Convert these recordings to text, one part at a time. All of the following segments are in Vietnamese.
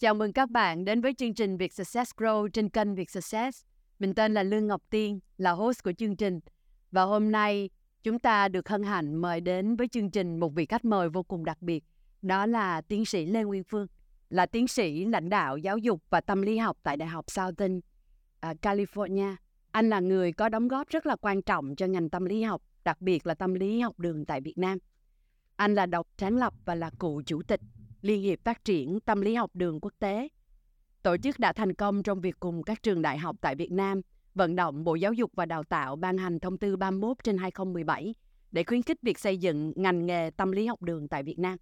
Chào mừng các bạn đến với chương trình Việt Success Grow trên kênh Việt Success. Mình tên là Lương Ngọc Tiên, là host của chương trình. Và hôm nay chúng ta được hân hạnh mời đến với chương trình một vị khách mời vô cùng đặc biệt. Đó là tiến sĩ Lê Nguyên Phương, là tiến sĩ lãnh đạo giáo dục và tâm lý học tại Đại học Southern, uh, California. Anh là người có đóng góp rất là quan trọng cho ngành tâm lý học, đặc biệt là tâm lý học đường tại Việt Nam. Anh là độc sáng lập và là cựu chủ tịch Liên hiệp Phát triển Tâm lý học đường quốc tế. Tổ chức đã thành công trong việc cùng các trường đại học tại Việt Nam vận động Bộ Giáo dục và Đào tạo ban hành thông tư 31 trên 2017 để khuyến khích việc xây dựng ngành nghề tâm lý học đường tại Việt Nam.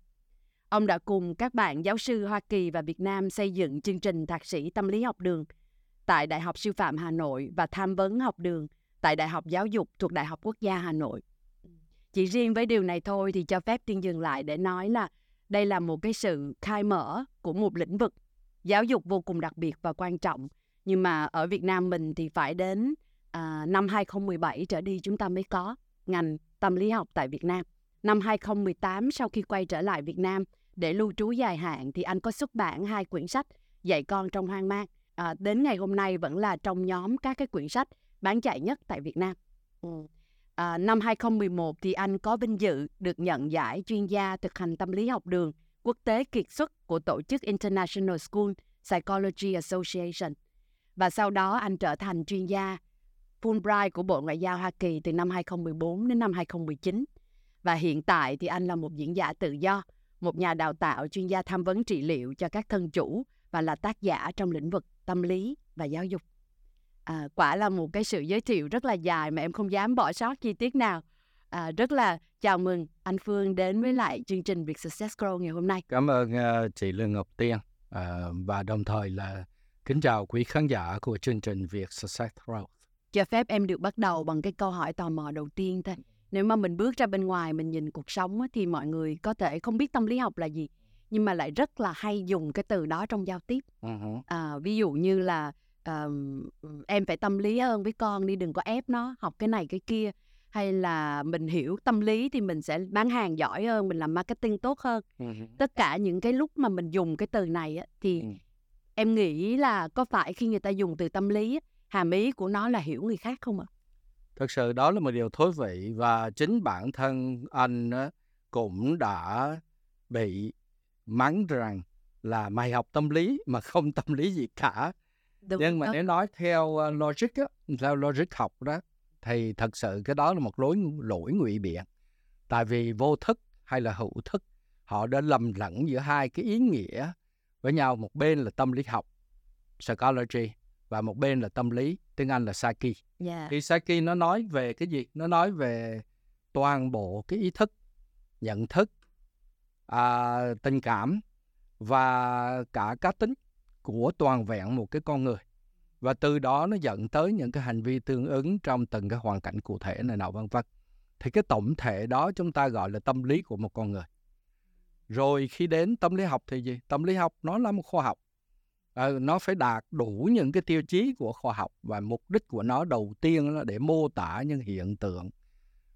Ông đã cùng các bạn giáo sư Hoa Kỳ và Việt Nam xây dựng chương trình thạc sĩ tâm lý học đường tại Đại học Sư phạm Hà Nội và tham vấn học đường tại Đại học Giáo dục thuộc Đại học Quốc gia Hà Nội. Chỉ riêng với điều này thôi thì cho phép Tiên dừng lại để nói là đây là một cái sự khai mở của một lĩnh vực giáo dục vô cùng đặc biệt và quan trọng. Nhưng mà ở Việt Nam mình thì phải đến à, năm 2017 trở đi chúng ta mới có ngành tâm lý học tại Việt Nam. Năm 2018 sau khi quay trở lại Việt Nam để lưu trú dài hạn thì anh có xuất bản hai quyển sách dạy con trong hoang mang. À, đến ngày hôm nay vẫn là trong nhóm các cái quyển sách bán chạy nhất tại Việt Nam. Ừ. À, năm 2011 thì anh có vinh dự được nhận giải chuyên gia thực hành tâm lý học đường quốc tế kiệt xuất của tổ chức International School Psychology Association. Và sau đó anh trở thành chuyên gia Fulbright của Bộ Ngoại giao Hoa Kỳ từ năm 2014 đến năm 2019. Và hiện tại thì anh là một diễn giả tự do, một nhà đào tạo chuyên gia tham vấn trị liệu cho các thân chủ và là tác giả trong lĩnh vực tâm lý và giáo dục. À, quả là một cái sự giới thiệu rất là dài mà em không dám bỏ sót chi tiết nào. À, rất là chào mừng anh Phương đến với lại chương trình Việt Success Grow ngày hôm nay. Cảm ơn uh, chị Lương Ngọc Tiên uh, và đồng thời là kính chào quý khán giả của chương trình Việt Success Grow. Cho phép em được bắt đầu bằng cái câu hỏi tò mò đầu tiên thôi. Nếu mà mình bước ra bên ngoài mình nhìn cuộc sống thì mọi người có thể không biết tâm lý học là gì nhưng mà lại rất là hay dùng cái từ đó trong giao tiếp. Uh-huh. À, ví dụ như là uh, em phải tâm lý hơn với con đi đừng có ép nó học cái này cái kia. Hay là mình hiểu tâm lý thì mình sẽ bán hàng giỏi hơn mình làm marketing tốt hơn. Tất cả những cái lúc mà mình dùng cái từ này á, thì em nghĩ là có phải khi người ta dùng từ tâm lý hàm ý của nó là hiểu người khác không ạ? Thực sự đó là một điều thú vị và chính bản thân anh cũng đã bị mắng rằng là mày học tâm lý mà không tâm lý gì cả Đúng nhưng mà đó. nếu nói theo ờ, logic á, theo logic học đó thì thật sự cái đó là một lối lỗi ngụy biện tại vì vô thức hay là hữu thức họ đã lầm lẫn giữa hai cái ý nghĩa với nhau một bên là tâm lý học psychology và một bên là tâm lý tiếng Anh là psyche yeah. Dạ. thì psyche nó nói về cái gì nó nói về toàn bộ cái ý thức nhận thức à, tình cảm và cả cá tính của toàn vẹn một cái con người. Và từ đó nó dẫn tới những cái hành vi tương ứng trong từng cái hoàn cảnh cụ thể này nọ vân vân. Thì cái tổng thể đó chúng ta gọi là tâm lý của một con người. Rồi khi đến tâm lý học thì gì? Tâm lý học nó là một khoa học. À, nó phải đạt đủ những cái tiêu chí của khoa học và mục đích của nó đầu tiên là để mô tả những hiện tượng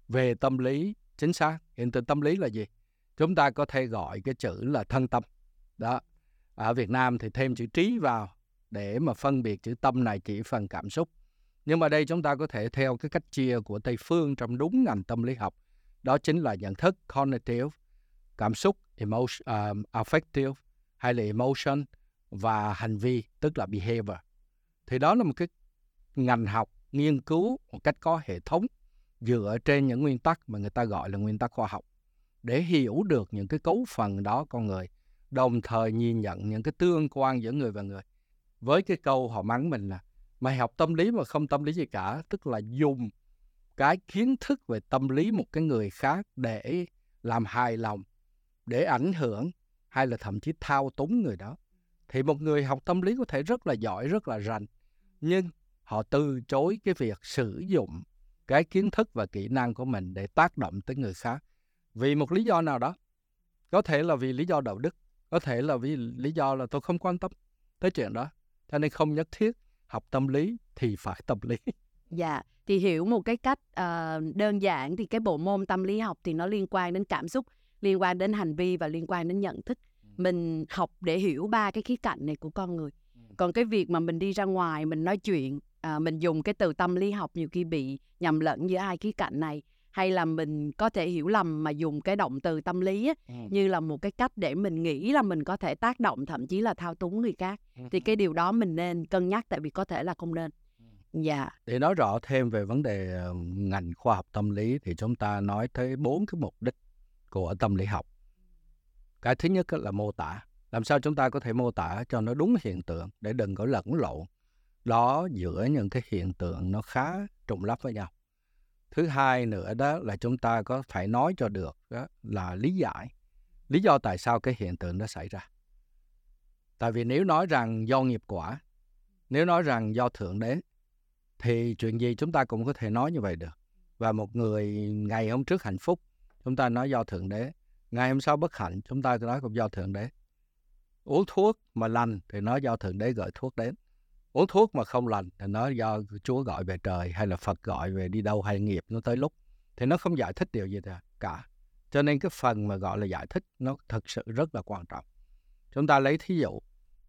về tâm lý. Chính xác hiện tượng tâm lý là gì? Chúng ta có thể gọi cái chữ là thân tâm. Đó ở Việt Nam thì thêm chữ trí vào để mà phân biệt chữ tâm này chỉ phần cảm xúc. Nhưng mà đây chúng ta có thể theo cái cách chia của Tây phương trong đúng ngành tâm lý học. Đó chính là nhận thức cognitive cảm xúc emotion um, affective hay là emotion và hành vi tức là behavior. Thì đó là một cái ngành học nghiên cứu một cách có hệ thống dựa trên những nguyên tắc mà người ta gọi là nguyên tắc khoa học. Để hiểu được những cái cấu phần đó con người đồng thời nhìn nhận những cái tương quan giữa người và người. Với cái câu họ mắng mình là, mày học tâm lý mà không tâm lý gì cả. Tức là dùng cái kiến thức về tâm lý một cái người khác để làm hài lòng, để ảnh hưởng hay là thậm chí thao túng người đó. Thì một người học tâm lý có thể rất là giỏi, rất là rành, nhưng họ từ chối cái việc sử dụng cái kiến thức và kỹ năng của mình để tác động tới người khác. Vì một lý do nào đó, có thể là vì lý do đạo đức có thể là vì lý do là tôi không quan tâm tới chuyện đó cho nên không nhất thiết học tâm lý thì phải tâm lý. Dạ thì hiểu một cái cách uh, đơn giản thì cái bộ môn tâm lý học thì nó liên quan đến cảm xúc liên quan đến hành vi và liên quan đến nhận thức. Mình học để hiểu ba cái khía cạnh này của con người. Ừ. còn cái việc mà mình đi ra ngoài mình nói chuyện à, mình dùng cái từ tâm lý học nhiều khi bị nhầm lẫn giữa hai khía cạnh này hay là mình có thể hiểu lầm mà dùng cái động từ tâm lý á, Ừ. như là một cái cách để mình nghĩ là mình có thể tác động thậm chí là thao túng người khác Ừ. thì cái điều đó mình nên cân nhắc tại vì có thể là không nên. Dạ. Để nói rõ thêm về vấn đề ờ, ngành khoa học tâm lý thì chúng ta nói tới bốn cái mục đích của tâm lý học. Cái thứ nhất là mô tả. Làm sao chúng ta có thể mô tả cho nó đúng hiện tượng để đừng có lẫn lộn? Đó giữa những cái hiện tượng nó khá trùng lắp với nhau thứ hai nữa đó là chúng ta có phải nói cho được đó là lý giải. Lý do tại sao cái hiện tượng đó xảy ra. Tại vì nếu nói rằng do nghiệp quả, nếu nói rằng do thượng đế, thì chuyện gì chúng ta cũng có thể nói như vậy được. Và một người ngày hôm trước hạnh phúc, chúng ta nói do thượng đế, ngày hôm sau bất hạnh, chúng ta nói cũng do thượng đế. Uống thuốc mà lành thì nói do thượng đế gửi thuốc đến uống thuốc mà không lành, thì nó do chúa gọi về trời hay là phật gọi về đi đâu hay nghiệp nó tới lúc, thì nó không giải thích điều gì cả. Cho nên cái phần mà gọi là giải thích nó thực sự rất là quan trọng. Chúng ta lấy thí dụ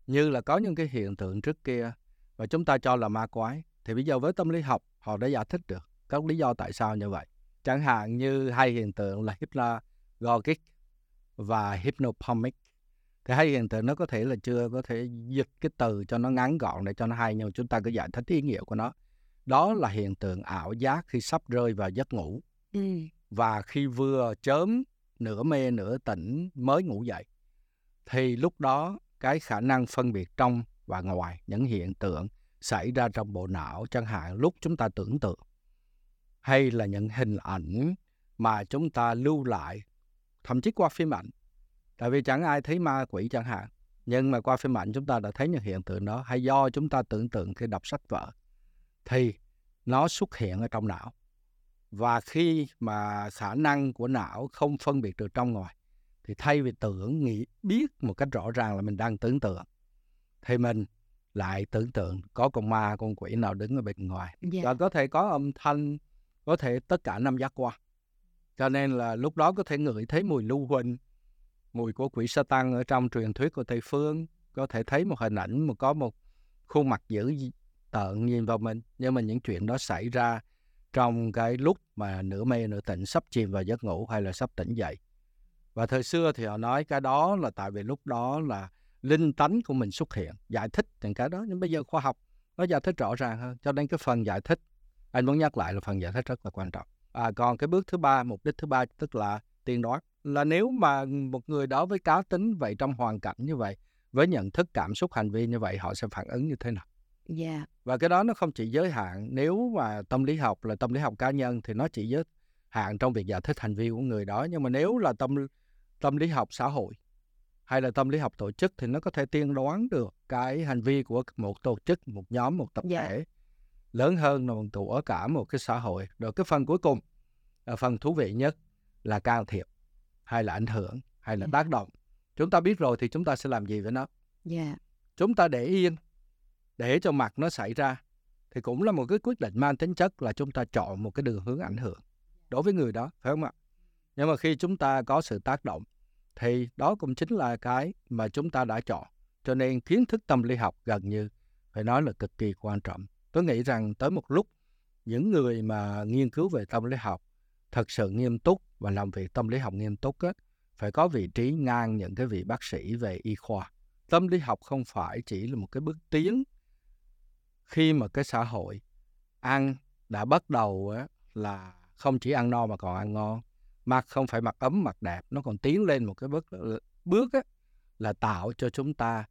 như là có những cái hiện tượng trước kia và chúng ta cho là ma quái, thì bây giờ với tâm lý học, họ đã giải thích được các lý do tại sao như vậy. Chẳng hạn như hai hiện tượng là hypnagogic và hypnopomic thì hai hiện tượng nó có thể là chưa có thể dịch cái từ cho nó ngắn gọn để cho nó hay nhưng chúng ta cứ giải thích ý nghĩa của nó đó là hiện tượng ảo giác khi sắp rơi vào giấc ngủ ừ. và khi vừa chớm nửa mê nửa tỉnh mới ngủ dậy thì lúc đó cái khả năng phân biệt trong và ngoài những hiện tượng xảy ra trong bộ não chẳng hạn lúc chúng ta tưởng tượng hay là những hình ảnh mà chúng ta lưu lại thậm chí qua phim ảnh tại vì chẳng ai thấy ma quỷ chẳng hạn. Nhưng mà qua phim ảnh chúng ta đã thấy những hiện tượng đó hay do chúng ta tưởng tượng khi đọc sách vở thì nó xuất hiện ở trong não. Và khi mà khả năng của não không phân biệt được trong ngoài thì thay vì tưởng nghĩ biết một cách rõ ràng là mình đang tưởng tượng thì mình lại tưởng tượng có con ma con quỷ nào đứng ở bên ngoài. Dạ. và có thể có âm thanh có thể tất cả năm giác quan. Cho nên là lúc đó có thể ngửi thấy mùi lưu huỳnh mùi của quỷ sa tăng ở trong truyền thuyết của tây phương. Có thể thấy một hình ảnh mà có một khuôn mặt dữ tợn nhìn vào mình nhưng mà những chuyện đó xảy ra trong cái lúc mà nửa mê nửa tỉnh sắp chìm vào giấc ngủ hay là sắp tỉnh dậy. Và thời xưa thì họ nói cái đó là tại vì lúc đó là linh tánh của mình xuất hiện giải thích những cái đó. Nhưng bây giờ khoa học nó giải thích rõ ràng hơn cho nên cái phần giải thích anh muốn nhắc lại là phần giải thích rất là quan trọng. À, còn cái bước thứ ba mục đích thứ ba tức là tiên đoán là nếu mà một người đó với cá tính vậy trong hoàn cảnh như vậy với nhận thức cảm xúc hành vi như vậy họ sẽ phản ứng như thế nào? Dạ. Và cái đó nó không chỉ giới hạn nếu mà tâm lý học là tâm lý học cá nhân thì nó chỉ giới hạn trong việc giải thích hành vi của người đó. Nhưng mà nếu là tâm tâm lý học xã hội hay là tâm lý học tổ chức thì nó có thể tiên đoán được cái hành vi của một tổ chức một nhóm một tập Dạ. thể lớn hơn là của cả một cái xã hội. Rồi cái phần cuối cùng là phần thú vị nhất là can thiệp hay là ảnh hưởng hay là tác động. Chúng ta biết rồi thì chúng ta sẽ làm gì với nó? Dạ. Chúng ta để yên để cho mặt nó xảy ra thì cũng là một cái quyết định mang tính chất là chúng ta chọn một cái đường hướng ảnh hưởng đối với người đó phải không ạ? Nhưng mà khi chúng ta có sự tác động thì đó cũng chính là cái mà chúng ta đã chọn. Cho nên kiến thức tâm lý học gần như phải nói là cực kỳ quan trọng. Tôi nghĩ rằng tới một lúc những người mà nghiên cứu về tâm lý học thật sự nghiêm túc và làm việc tâm lý học nghiêm túc á, phải có vị trí ngang những cái vị bác sĩ về y khoa. Tâm lý học không phải chỉ là một cái bước tiến khi mà cái xã hội ăn đã bắt đầu á, là không chỉ ăn no mà còn ăn ngon. Mặc không phải mặc ấm mặc đẹp nó còn tiến lên một cái bước ờ, bước á, là tạo cho chúng ta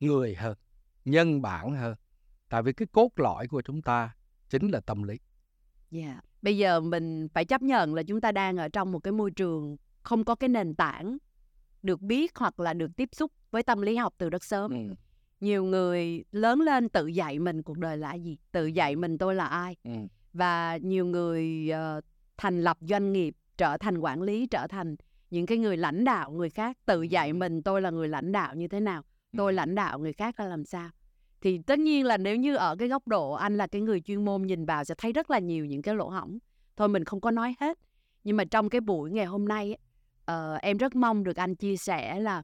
người hơn nhân bản hơn. Tại vì cái cốt lõi của chúng ta chính là tâm lý. Dạ. Bây giờ mình phải chấp nhận là chúng ta đang ở trong một cái môi trường không có cái nền tảng được biết hoặc là được tiếp xúc với tâm lý học từ rất sớm. ừ. Nhiều người lớn lên tự dạy mình cuộc đời là gì, tự dạy mình tôi là ai. Ừ. Và nhiều người ờ, thành lập doanh nghiệp, trở thành quản lý, trở thành những cái người lãnh đạo người khác, tự dạy mình tôi là người lãnh đạo như thế nào, tôi Ừ. lãnh đạo người khác ra làm sao. Thì tất nhiên là nếu như ở cái góc độ anh là cái người chuyên môn nhìn vào sẽ thấy rất là nhiều những cái lỗ hổng. Thôi mình không có nói hết. Nhưng mà trong cái buổi ngày hôm nay ờ, em rất mong được anh chia sẻ là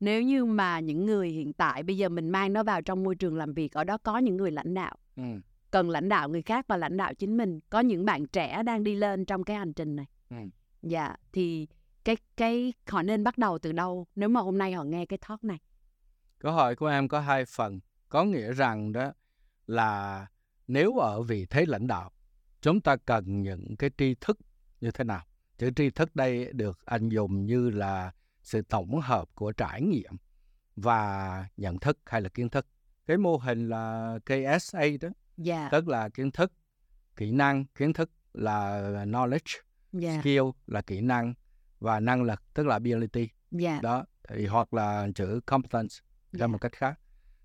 nếu như mà những người hiện tại bây giờ mình mang nó vào trong môi trường làm việc ở đó có những người lãnh đạo ừ. cần lãnh đạo người khác và lãnh đạo chính mình có những bạn trẻ đang đi lên trong cái hành trình này Ừ. dạ thì cái cái họ nên bắt đầu từ đâu nếu mà hôm nay họ nghe cái talk này Câu hỏi của em có hai phần. Có nghĩa rằng đó là nếu ở vị thế lãnh đạo, chúng ta cần những cái tri thức như thế nào? Chữ tri thức đây được anh dùng như là sự tổng hợp của trải nghiệm và nhận thức hay là kiến thức. Cái mô hình là KSA đó, dạ tức là kiến thức, kỹ năng, kiến thức là knowledge, dạ skill là kỹ năng và năng lực tức là ability dạ đó thì hoặc là chữ competence Dạ. theo một cách khác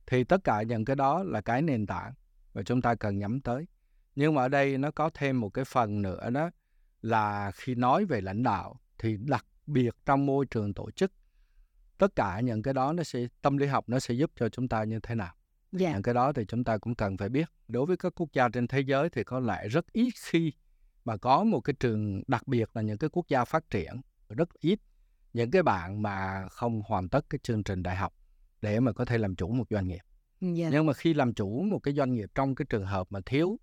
thì tất cả những cái đó là cái nền tảng và chúng ta cần nhắm tới. Nhưng mà ở đây nó có thêm một cái phần nữa đó là khi nói về lãnh đạo thì đặc biệt trong môi trường tổ chức tất cả những cái đó nó sẽ tâm lý học nó sẽ giúp cho chúng ta như thế nào. Dạ. Những cái đó thì chúng ta cũng cần phải biết. Đối với các quốc gia trên thế giới thì có lẽ rất ít khi mà có một cái trường đặc biệt là những cái quốc gia phát triển rất ít những cái bạn mà không hoàn tất cái chương trình đại học để mà có thể làm chủ một doanh nghiệp. Dạ. Nhưng mà khi làm chủ một cái doanh nghiệp trong cái trường hợp mà thiếu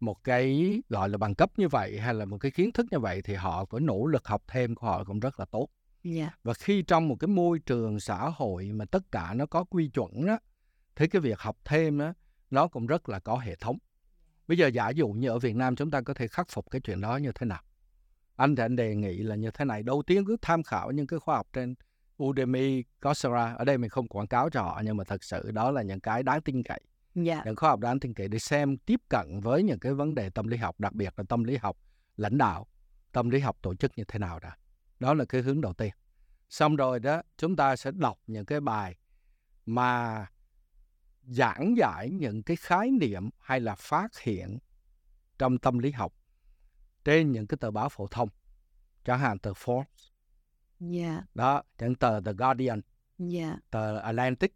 một cái gọi là bằng cấp như vậy hay là một cái kiến thức như vậy thì họ có nỗ lực học thêm của họ cũng rất là tốt. Dạ. Và khi trong một cái môi trường xã hội mà tất cả nó có quy chuẩn đó thì cái việc học thêm đó nó cũng rất là có hệ thống. Bây giờ giả dụ như ở Việt Nam chúng ta có thể khắc phục cái chuyện đó như thế nào? Anh thì anh đề nghị là như thế này đầu tiên cứ tham khảo những cái khoa học trên Udemy, Coursera ở đây mình không quảng cáo cho họ nhưng mà thật sự đó là những cái đáng tin cậy. Dạ. Những khoa học đáng tin cậy để xem tiếp cận với những cái vấn đề tâm lý học đặc biệt là tâm lý học lãnh đạo tâm lý học tổ chức như thế nào đã. Đó là cái hướng đầu tiên. Xong rồi đó chúng ta sẽ đọc những cái bài mà giảng giải những cái khái niệm hay là phát hiện trong tâm lý học trên những cái tờ báo phổ thông chẳng hạn tờ Forbes dạ. Đó những tờ The Guardian dạ. tờ Atlantic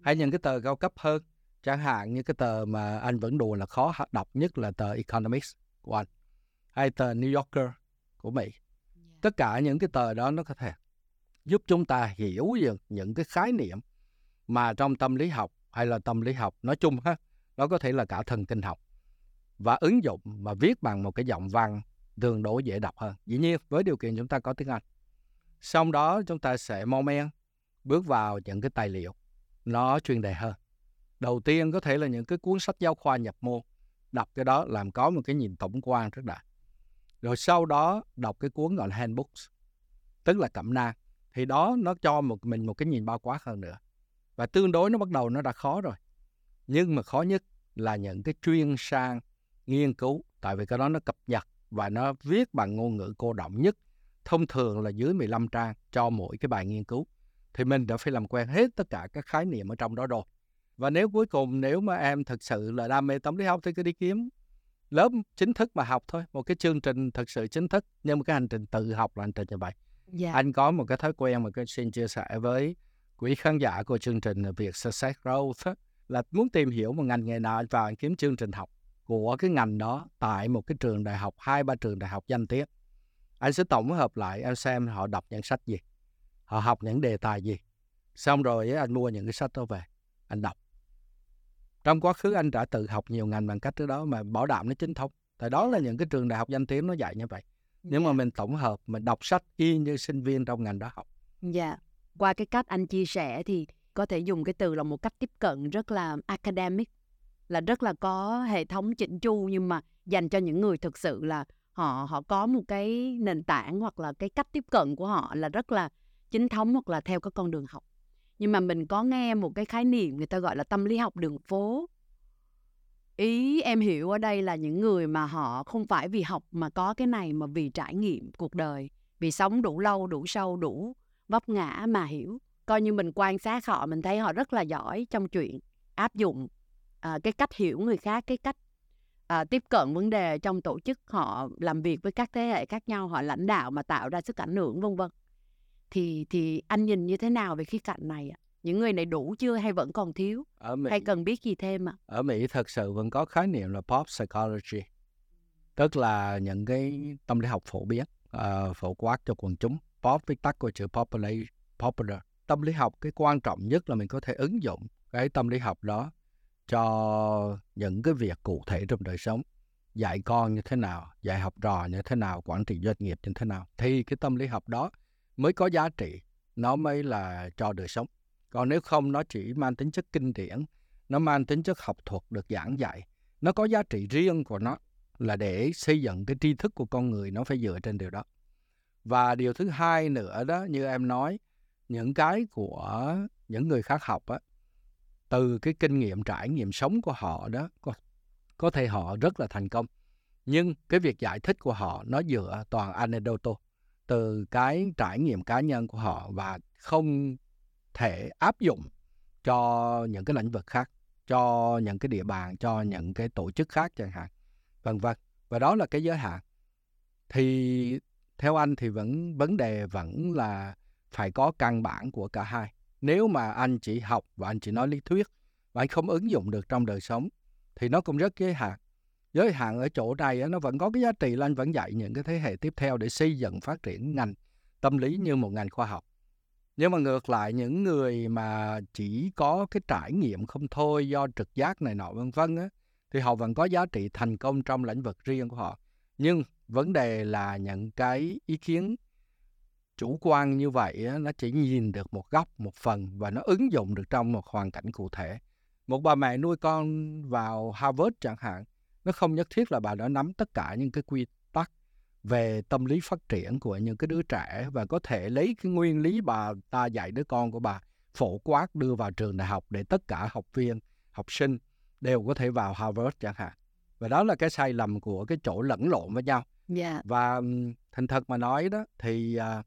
hay những cái tờ cao cấp hơn. Chẳng hạn như cái tờ mà anh vẫn đùa là khó đọc nhất là tờ Economics của anh hay tờ New Yorker của Mỹ. Tất cả những cái tờ đó nó có thể giúp chúng ta hiểu được những cái khái niệm mà trong tâm lý học hay là tâm lý học nói chung ha nó có thể là cả thần kinh học và ứng dụng mà viết bằng một cái giọng văn tương đối dễ đọc hơn. Dĩ nhiên với điều kiện chúng ta có tiếng Anh sau đó chúng ta sẽ mau men, bước vào những cái tài liệu nó chuyên đề hơn. Đầu tiên có thể là những cái cuốn sách giáo khoa nhập môn, đọc cái đó làm có một cái nhìn tổng quan rất đã rồi sau đó đọc cái cuốn gọi là handbooks, tức là cẩm nang, thì đó nó cho một mình một cái nhìn bao quát hơn nữa. Và tương đối nó bắt đầu nó đã khó rồi, nhưng mà khó nhất là những cái chuyên sang nghiên cứu, tại vì cái đó nó cập nhật và nó viết bằng ngôn ngữ cô động nhất thông thường là dưới 15 trang cho mỗi cái bài nghiên cứu thì mình đã phải làm quen hết tất cả các khái niệm ở trong đó rồi. Và nếu cuối cùng nếu mà em thực sự là đam mê tâm lý học thì cứ đi kiếm lớp chính thức mà học thôi một cái chương trình thực sự chính thức nhưng mà cái hành trình tự học là hành trình như vậy. Dạ. Anh có một cái thói quen mà xin chia sẻ với quý khán giả của chương trình Việt Success Growth là muốn tìm hiểu một ngành nghề nào anh kiếm chương trình học của cái ngành đó tại một cái trường đại học hai ba trường đại học danh tiếng anh sẽ tổng hợp lại anh xem họ đọc những sách gì họ học những đề tài gì. Xong rồi anh mua những cái sách đó về anh đọc. Trong quá khứ anh đã tự học nhiều ngành bằng cách đó mà bảo đảm nó chính thống. Tại đó là những cái trường đại học danh tiếng nó dạy như vậy. Nếu mà Dạ. mình tổng hợp mình đọc sách y như sinh viên trong ngành đó học. Dạ, qua cái cách anh chia sẻ thì có thể dùng cái từ là một cách tiếp cận rất là academic, là rất là có hệ thống chỉnh chu nhưng mà dành cho những người thực sự là họ họ có một cái nền tảng hoặc là cái cách tiếp cận của họ là rất là chính thống hoặc là theo cái con đường học. Nhưng mà mình có nghe một cái khái niệm người ta gọi là tâm lý học đường phố. Ý em hiểu ở đây là những người mà họ không phải vì học mà có cái này mà vì trải nghiệm cuộc đời, vì sống đủ lâu, đủ sâu, đủ vấp ngã mà hiểu coi như mình quan sát họ mình thấy họ rất là giỏi trong chuyện áp dụng à, cái cách hiểu người khác cái cách à, tiếp cận vấn đề trong tổ chức họ làm việc với các thế hệ khác nhau họ lãnh đạo mà tạo ra sức ảnh hưởng vân vân. Thì thì anh nhìn như thế nào về khía cạnh này ạ? Những người này đủ chưa hay vẫn còn thiếu? Ở Mỹ hay cần biết gì thêm ạ? Ở Mỹ thật sự vẫn có khái niệm là pop psychology tức là những cái tâm lý học phổ biến uh, phổ quát cho quần chúng. Pop viết tắt của chữ popular popular tâm lý học cái quan trọng nhất là mình có thể ứng dụng cái tâm lý học đó cho những cái việc cụ thể trong đời sống. Dạy con như thế nào, dạy học trò như thế nào, quản trị doanh nghiệp như thế nào. Thì cái tâm lý học đó mới có giá trị, nó mới là cho đời sống. Còn nếu không, nó chỉ mang tính chất kinh điển, nó mang tính chất học thuật được giảng dạy. Nó có giá trị riêng của nó là để xây dựng cái tri thức của con người nó phải dựa trên điều đó. Và điều thứ hai nữa đó, như em nói, những cái của những người khác học á từ cái kinh nghiệm trải nghiệm sống của họ đó có, có thể họ rất là thành công. Nhưng cái việc giải thích của họ nó dựa toàn anecdotal từ cái trải nghiệm cá nhân của họ và không thể áp dụng cho những cái lĩnh vực khác cho những cái địa bàn cho những cái tổ chức khác chẳng hạn vân vân. Và đó là cái giới hạn. Thì theo anh thì vẫn vấn đề vẫn là phải có căn bản của cả hai nếu mà anh chỉ học và anh chỉ nói lý thuyết và anh không ứng dụng được trong đời sống, thì nó cũng rất giới hạn. Giới hạn ở chỗ này nó vẫn có cái giá trị là anh vẫn dạy những cái thế hệ tiếp theo để xây dựng, phát triển ngành tâm lý như một ngành khoa học. Nhưng mà ngược lại, những người mà chỉ có cái trải nghiệm không thôi do trực giác này nọ, vân vân á, thì họ vẫn có giá trị thành công trong lĩnh vực riêng của họ. Nhưng vấn đề là những cái ý kiến chủ quan như vậy nó chỉ nhìn được một góc một phần và nó ứng dụng được trong một hoàn cảnh cụ thể. Một bà mẹ nuôi con vào Harvard chẳng hạn nó không nhất thiết là bà đã nắm tất cả những cái quy tắc về tâm lý phát triển của những cái đứa trẻ và có thể lấy cái nguyên lý bà ta dạy đứa con của bà phổ quát đưa vào trường đại học để tất cả học viên học sinh đều có thể vào Harvard chẳng hạn. Và đó là cái sai lầm của cái chỗ lẫn lộn với nhau. Yeah. và thành thật mà nói đó thì uh,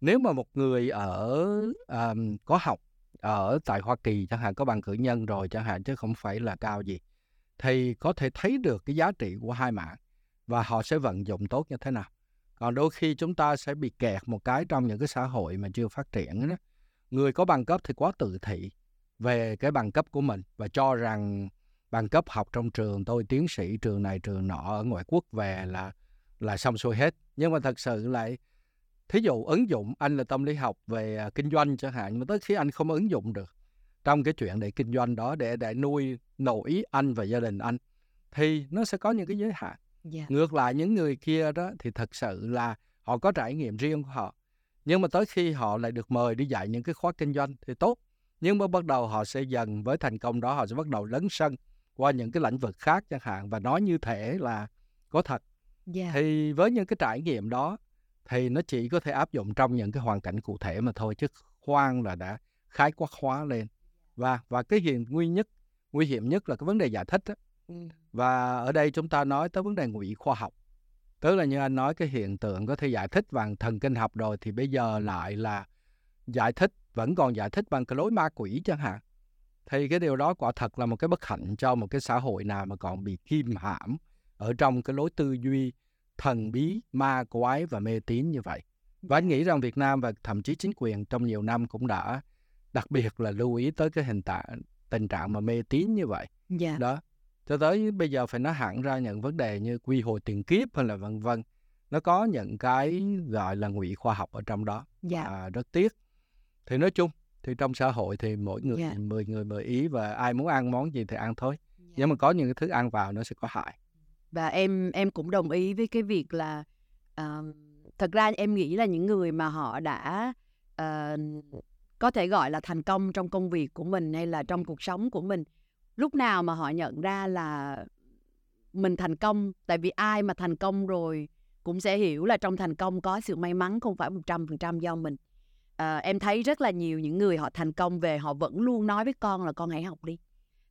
nếu mà một người ở um, có học ở tại Hoa Kỳ chẳng hạn có bằng cử nhân rồi chẳng hạn chứ không phải là cao gì thì có thể thấy được cái giá trị của hai mạng và họ sẽ vận dụng tốt như thế nào. Còn đôi khi chúng ta sẽ bị kẹt một cái trong những cái xã hội mà chưa phát triển đó. Người có bằng cấp thì quá tự thị về cái bằng cấp của mình và cho rằng bằng cấp học trong trường tôi tiến sĩ trường này trường nọ ở ngoại quốc về là là xong xuôi hết. Nhưng mà thật sự lại thí dụ ứng dụng anh là tâm lý học về à, kinh doanh chẳng hạn mà tới khi anh không ứng dụng được trong cái chuyện để kinh doanh đó để để nuôi nổi anh và gia đình anh thì nó sẽ có những cái giới hạn yeah. ngược lại những người kia đó thì thật sự là họ có trải nghiệm riêng của họ nhưng mà tới khi họ lại được mời đi dạy những cái khóa kinh doanh thì tốt nhưng mà bắt đầu họ sẽ dần với thành công đó họ sẽ bắt đầu lấn sân qua những cái lĩnh vực khác chẳng hạn và nói như thể là có thật yeah. thì với những cái trải nghiệm đó thì nó chỉ có thể áp dụng trong những cái hoàn cảnh cụ thể mà thôi chứ khoan là đã khái quát hóa lên. Và và cái hiện nguy nhất nguy hiểm nhất là cái vấn đề giải thích đó. Và ở đây chúng ta nói tới vấn đề ngụy khoa học. Tức là như anh nói cái hiện tượng có thể giải thích bằng thần kinh học rồi thì bây giờ lại là giải thích vẫn còn giải thích bằng cái lối ma quỷ chẳng hạn. Thì cái điều đó quả thật là một cái bất hạnh cho một cái xã hội nào mà còn bị kim hãm ở trong cái lối tư duy thần bí ma quái và mê tín như vậy và anh nghĩ rằng Việt Nam và thậm chí chính quyền trong nhiều năm cũng đã đặc biệt là lưu ý tới cái hình trạng tình trạng mà mê tín như vậy. Dạ. đó cho tới bây giờ phải nói hẳn ra những vấn đề như quy hồi tiền kiếp hay là vân vân nó có những cái gọi là ngụy khoa học ở trong đó. Dạ. à, rất tiếc thì nói chung thì trong xã hội thì mỗi người yeah. Dạ. 10 người 10 ý và ai muốn ăn món gì thì ăn thôi yeah. nhưng mà có những cái thứ ăn vào nó sẽ có hại và em em cũng đồng ý với cái việc là uh, thật ra em nghĩ là những người mà họ đã uh, có thể gọi là thành công trong công việc của mình hay là trong cuộc sống của mình lúc nào mà họ nhận ra là mình thành công tại vì ai mà thành công rồi cũng sẽ hiểu là trong thành công có sự may mắn không phải một trăm phần trăm do mình. À, em thấy rất là nhiều những người họ thành công về họ vẫn luôn nói với con là con hãy học đi.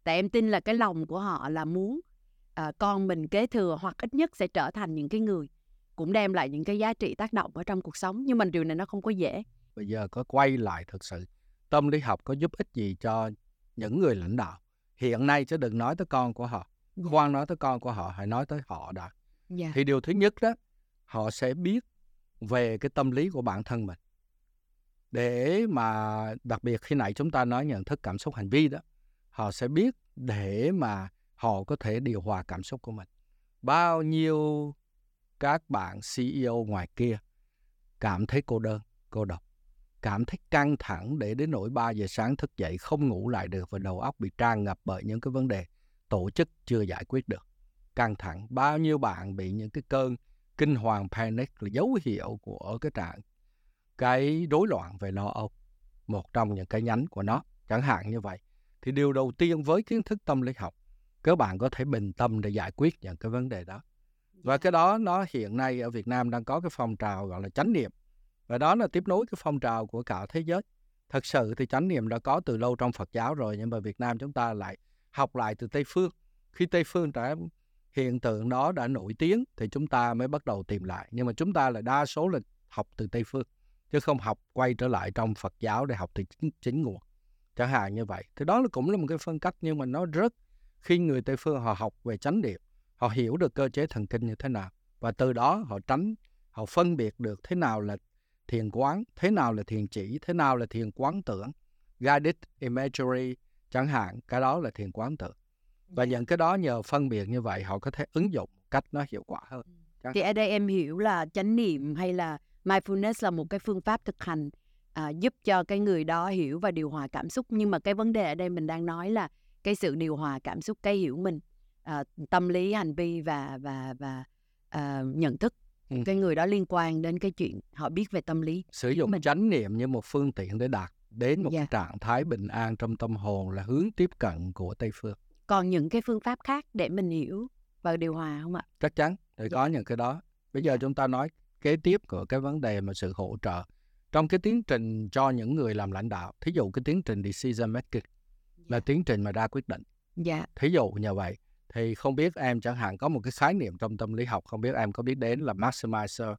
Tại em tin là cái lòng của họ là muốn à, con mình kế thừa hoặc ít nhất sẽ trở thành những cái người cũng đem lại những cái giá trị tác động ở trong cuộc sống nhưng mà điều này nó không có dễ bây giờ có quay lại thực sự tâm lý học có giúp ích gì cho những người lãnh đạo hiện nay chứ đừng nói tới con của họ dạ. khoan nói tới con của họ hãy nói tới họ đã. Dạ. thì điều thứ nhất đó họ sẽ biết về cái tâm lý của bản thân mình để mà đặc biệt khi nãy chúng ta nói nhận thức cảm xúc hành vi đó họ sẽ biết để mà họ có thể điều hòa cảm xúc của mình bao nhiêu các bạn CEO ngoài kia cảm thấy cô đơn cô độc cảm thấy căng thẳng để đến nỗi 3 giờ sáng thức dậy không ngủ lại được và đầu óc bị tràn ngập bởi những cái vấn đề tổ chức chưa giải quyết được. Căng thẳng, bao nhiêu bạn bị những cái cơn kinh hoàng panic là dấu hiệu của cái trạng cái rối loạn về lo âu một trong những cái nhánh của nó chẳng hạn như vậy thì điều đầu tiên với kiến thức tâm lý học các bạn có thể bình tâm để giải quyết những cái vấn đề đó. Và cái đó nó hiện nay ở Việt Nam đang có cái phong trào gọi là chánh niệm. Và đó là tiếp nối cái phong trào của cả thế giới. Thật sự thì chánh niệm đã có từ lâu trong Phật giáo rồi nhưng mà Việt Nam chúng ta lại học lại từ Tây phương. Khi Tây phương đã hiện tượng đó đã nổi tiếng thì chúng ta mới bắt đầu tìm lại. Nhưng mà chúng ta là đa số là học từ Tây phương chứ không học quay trở lại trong Phật giáo để học từ chính, chính nguồn. Chẳng hạn như vậy. Thì đó là cũng là một cái phân cách nhưng mà nó rất khi người Tây phương họ học về chánh niệm họ hiểu được cơ chế thần kinh như thế nào và từ đó họ tránh họ phân biệt được thế nào là thiền quán thế nào là thiền chỉ thế nào là thiền quán tưởng guided imagery chẳng hạn cái đó là thiền quán tưởng. Và những cái đó nhờ phân biệt như vậy họ có thể ứng dụng cách nó hiệu quả hơn. Chẳng thì ở đây em hiểu là chánh niệm hay là mindfulness là một cái phương pháp thực hành à, giúp cho cái người đó hiểu và điều hòa cảm xúc. Nhưng mà cái vấn đề ở đây mình đang nói là cái sự điều hòa cảm xúc cái hiểu mình à, tâm lý hành vi và và và à, nhận thức ừ. cái người đó liên quan đến cái chuyện họ biết về tâm lý sử dụng mình. chánh niệm như một phương tiện để đạt đến một yeah. Dạ. trạng thái bình an trong tâm hồn là hướng tiếp cận của tây phương còn những cái phương pháp khác để mình hiểu và điều hòa không ạ chắc chắn để yeah. Dạ. có những cái đó bây giờ yeah. Dạ. chúng ta nói kế tiếp của cái vấn đề mà sự hỗ trợ trong cái tiến trình cho những người làm lãnh đạo thí dụ cái tiến trình decision making. Là tiến trình mà ra quyết định yeah. thí dụ như vậy thì không biết em chẳng hạn có một cái khái niệm trong tâm lý học không biết em có biết đến là maximizer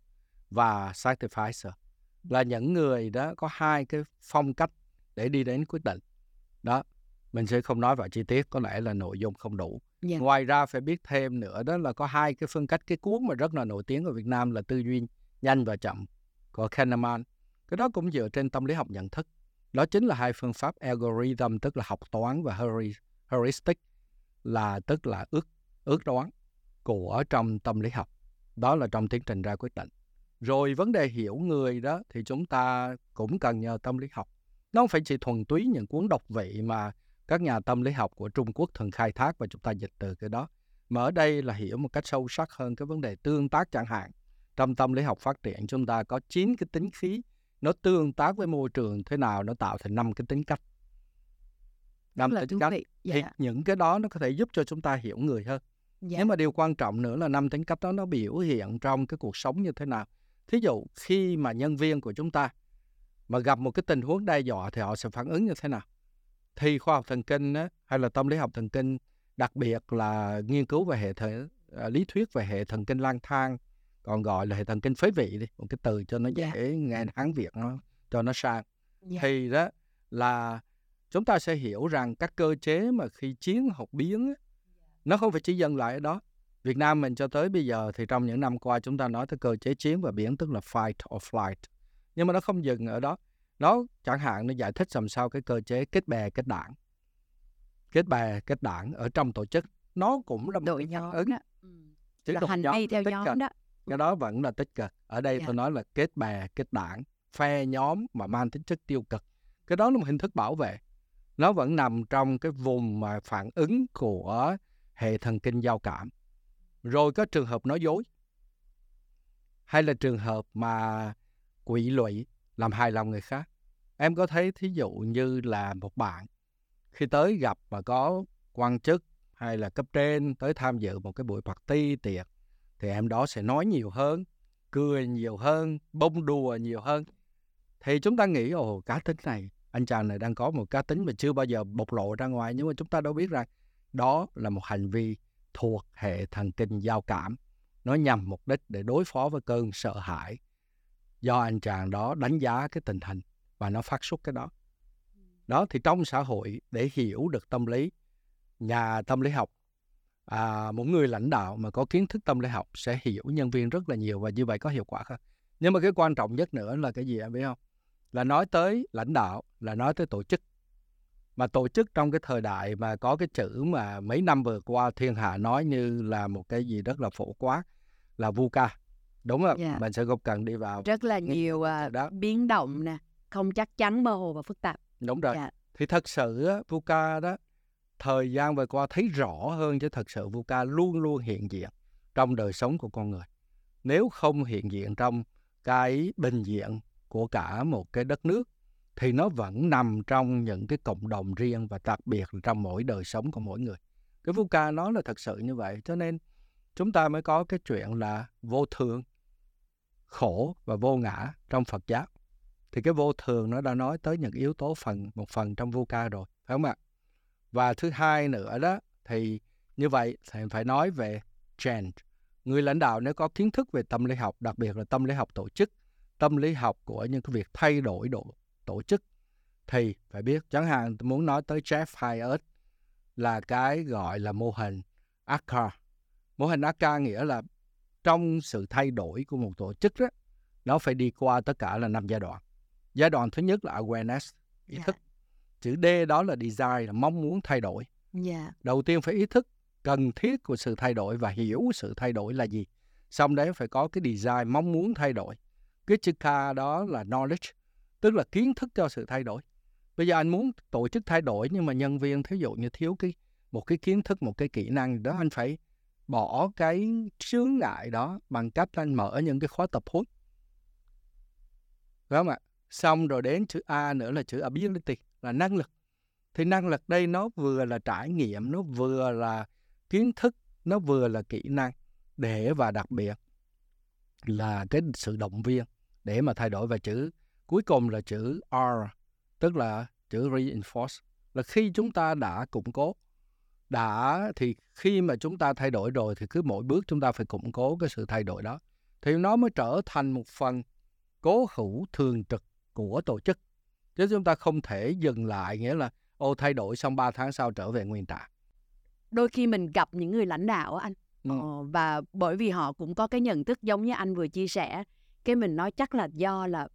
và sacrificer là những người đó có hai cái phong cách để đi đến quyết định đó mình sẽ không nói vào chi tiết có lẽ là nội dung không đủ. Dạ. ngoài ra phải biết thêm nữa đó là có hai cái phương cách cái cuốn mà rất là nổi tiếng ở Việt Nam là tư duy nhanh và chậm của Kahneman cái đó cũng dựa trên tâm lý học nhận thức đó chính là hai phương pháp algorithm, tức là học toán và heuristic, là tức là ước ước đoán của trong tâm lý học. Đó là trong tiến trình ra quyết định. Rồi vấn đề hiểu người đó thì chúng ta cũng cần nhờ tâm lý học. Nó không phải chỉ thuần túy những cuốn độc vị mà các nhà tâm lý học của Trung Quốc thường khai thác và chúng ta dịch từ cái đó. Mà ở đây là hiểu một cách sâu sắc hơn cái vấn đề tương tác chẳng hạn. Trong tâm lý học phát triển, chúng ta có 9 cái tính khí nó tương tác với môi trường thế nào nó tạo thành năm cái tính cách năm tính cách dạ. thì những cái đó nó có thể giúp cho chúng ta hiểu người hơn dạ. nhưng mà điều quan trọng nữa là năm tính cách đó nó biểu hiện trong cái cuộc sống như thế nào thí dụ khi mà nhân viên của chúng ta mà gặp một cái tình huống đe dọa thì họ sẽ phản ứng như thế nào thì khoa học thần kinh á, hay là tâm lý học thần kinh đặc biệt là nghiên cứu về hệ thể à, lý thuyết về hệ thần kinh lang thang còn gọi là hệ thần kinh phế vị đi một cái từ cho nó dễ yeah. nghe hán việt nó cho nó sang yeah. thì đó là chúng ta sẽ hiểu rằng các cơ chế mà khi chiến học biến nó không phải chỉ dừng lại ở đó Việt Nam mình cho tới bây giờ thì trong những năm qua chúng ta nói tới cơ chế chiến và biến tức là fight or flight nhưng mà nó không dừng ở đó nó chẳng hạn nó giải thích làm sao cái cơ chế kết bè kết đảng kết bè kết đảng ở trong tổ chức nó cũng là một đội nhóm ứng đó. Ừ. là hành vi theo nhóm đó cái đó vẫn là tích cực. Ở đây yeah. tôi dạ. nói là kết bè kết đảng phe nhóm mà mang tính chất tiêu cực. Cái đó là một hình thức bảo vệ. Nó vẫn nằm trong cái vùng mà phản ứng của hệ thần kinh giao cảm. Rồi có trường hợp nói dối. Hay là trường hợp mà quỷ lụy làm hài lòng người khác. Em có thấy thí dụ như là một bạn khi tới gặp mà có quan chức hay là cấp trên tới tham dự một cái buổi party tiệc thì em đó sẽ nói nhiều hơn cười nhiều hơn bông đùa nhiều hơn. Thì chúng ta nghĩ ồ cá tính này anh chàng này đang có một cá tính mà chưa bao giờ bộc lộ ra ngoài nhưng mà chúng ta đâu biết rằng đó là một hành vi thuộc hệ thần kinh giao cảm. Nó nhằm mục đích để đối phó với cơn sợ hãi do anh chàng đó đánh giá cái tình hình và nó phát xuất cái đó. Đó thì trong xã hội để hiểu được tâm lý nhà tâm lý học à, một người lãnh đạo mà có kiến thức tâm lý học sẽ hiểu nhân viên rất là nhiều và như vậy có hiệu quả hơn nhưng mà cái quan trọng nhất nữa là cái gì em biết không là nói tới lãnh đạo là nói tới tổ chức mà tổ chức trong cái thời đại mà có cái chữ mà mấy năm vừa qua thiên hạ nói như là một cái gì rất là phổ quát là VUCA đúng không? Yeah. Dạ. Mình sẽ không cần đi vào rất là nhiều uh, đó. biến động nè không chắc chắn mơ hồ và phức tạp đúng rồi Dạ. thì thật sự VUCA đó thời gian vừa qua thấy rõ hơn chứ thật sự VUCA luôn luôn hiện diện trong đời sống của con người. Nếu không hiện diện trong cái bình diện của cả một cái đất nước thì nó vẫn nằm trong những cái cộng đồng riêng và đặc biệt là trong mỗi đời sống của mỗi người. Cái VUCA nó là thật sự như vậy, cho nên chúng ta mới có cái chuyện là vô thường, khổ và vô ngã trong Phật giáo. Thì cái vô thường nó đã nói tới những yếu tố phần, một phần trong VUCA rồi, phải không ạ? Và thứ hai nữa đó, thì như vậy thì phải nói về change. Người lãnh đạo nếu có kiến thức về tâm lý học, đặc biệt là tâm lý học tổ chức, tâm lý học của những cái việc thay đổi độ tổ chức, thì phải biết chẳng hạn muốn nói tới Jeff Hyatt là cái gọi là mô hình ACA mô hình ACA nghĩa là trong sự thay đổi của một tổ chức đó, nó phải đi qua tất cả là năm giai đoạn. Giai đoạn thứ nhất là awareness, ý thức. Thức chữ D đó là desire là mong muốn thay đổi. Dạ. Đầu tiên phải ý thức cần thiết của sự thay đổi và hiểu sự thay đổi là gì. Xong đấy phải có cái design mong muốn thay đổi. Cái chữ K đó là knowledge tức là kiến thức cho sự thay đổi. Bây giờ anh muốn tổ chức thay đổi nhưng mà nhân viên thí dụ như thiếu cái một cái kiến thức một cái kỹ năng đó anh phải bỏ cái chướng ngại đó bằng cách anh mở những cái khóa tập huấn. Phải không ạ? Xong rồi đến chữ A nữa là chữ ability là năng lực. Thì năng lực đây nó vừa là trải nghiệm, nó vừa là kiến thức, nó vừa là kỹ năng để và đặc biệt là cái sự động viên để mà thay đổi. Và chữ cuối cùng là chữ R, tức là chữ reinforce. Là khi chúng ta đã củng cố, đã thì khi mà chúng ta thay đổi rồi thì cứ mỗi bước chúng ta phải củng cố cái sự thay đổi đó. Thì nó mới trở thành một phần cố hữu thường trực của tổ chức chứ chúng ta không thể dừng lại nghĩa là ô thay đổi xong 3 tháng sau trở về nguyên trạng đôi khi mình gặp những người lãnh đạo anh Ừ. ờ, và bởi vì họ cũng có cái nhận thức giống như anh vừa chia sẻ cái mình nói chắc là do là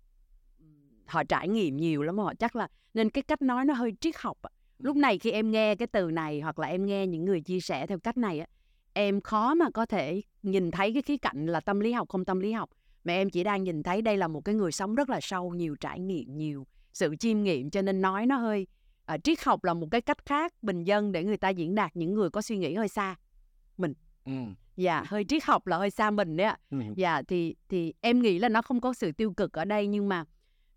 họ trải nghiệm nhiều lắm họ chắc là nên cái cách nói nó hơi triết học ạ. lúc này khi em nghe cái từ này hoặc là em nghe những người chia sẻ theo cách này em khó mà có thể nhìn thấy cái khía cạnh là tâm lý học không tâm lý học mà em chỉ đang nhìn thấy đây là một cái người sống rất là sâu nhiều trải nghiệm nhiều sự chiêm nghiệm cho nên nói nó hơi à, triết học là một cái cách khác bình dân để người ta diễn đạt những người có suy nghĩ hơi xa. Ừ. dạ hơi triết học là hơi xa mình đấy ạ. Ừ. dạ thì thì em nghĩ là nó không có sự tiêu cực ở đây nhưng mà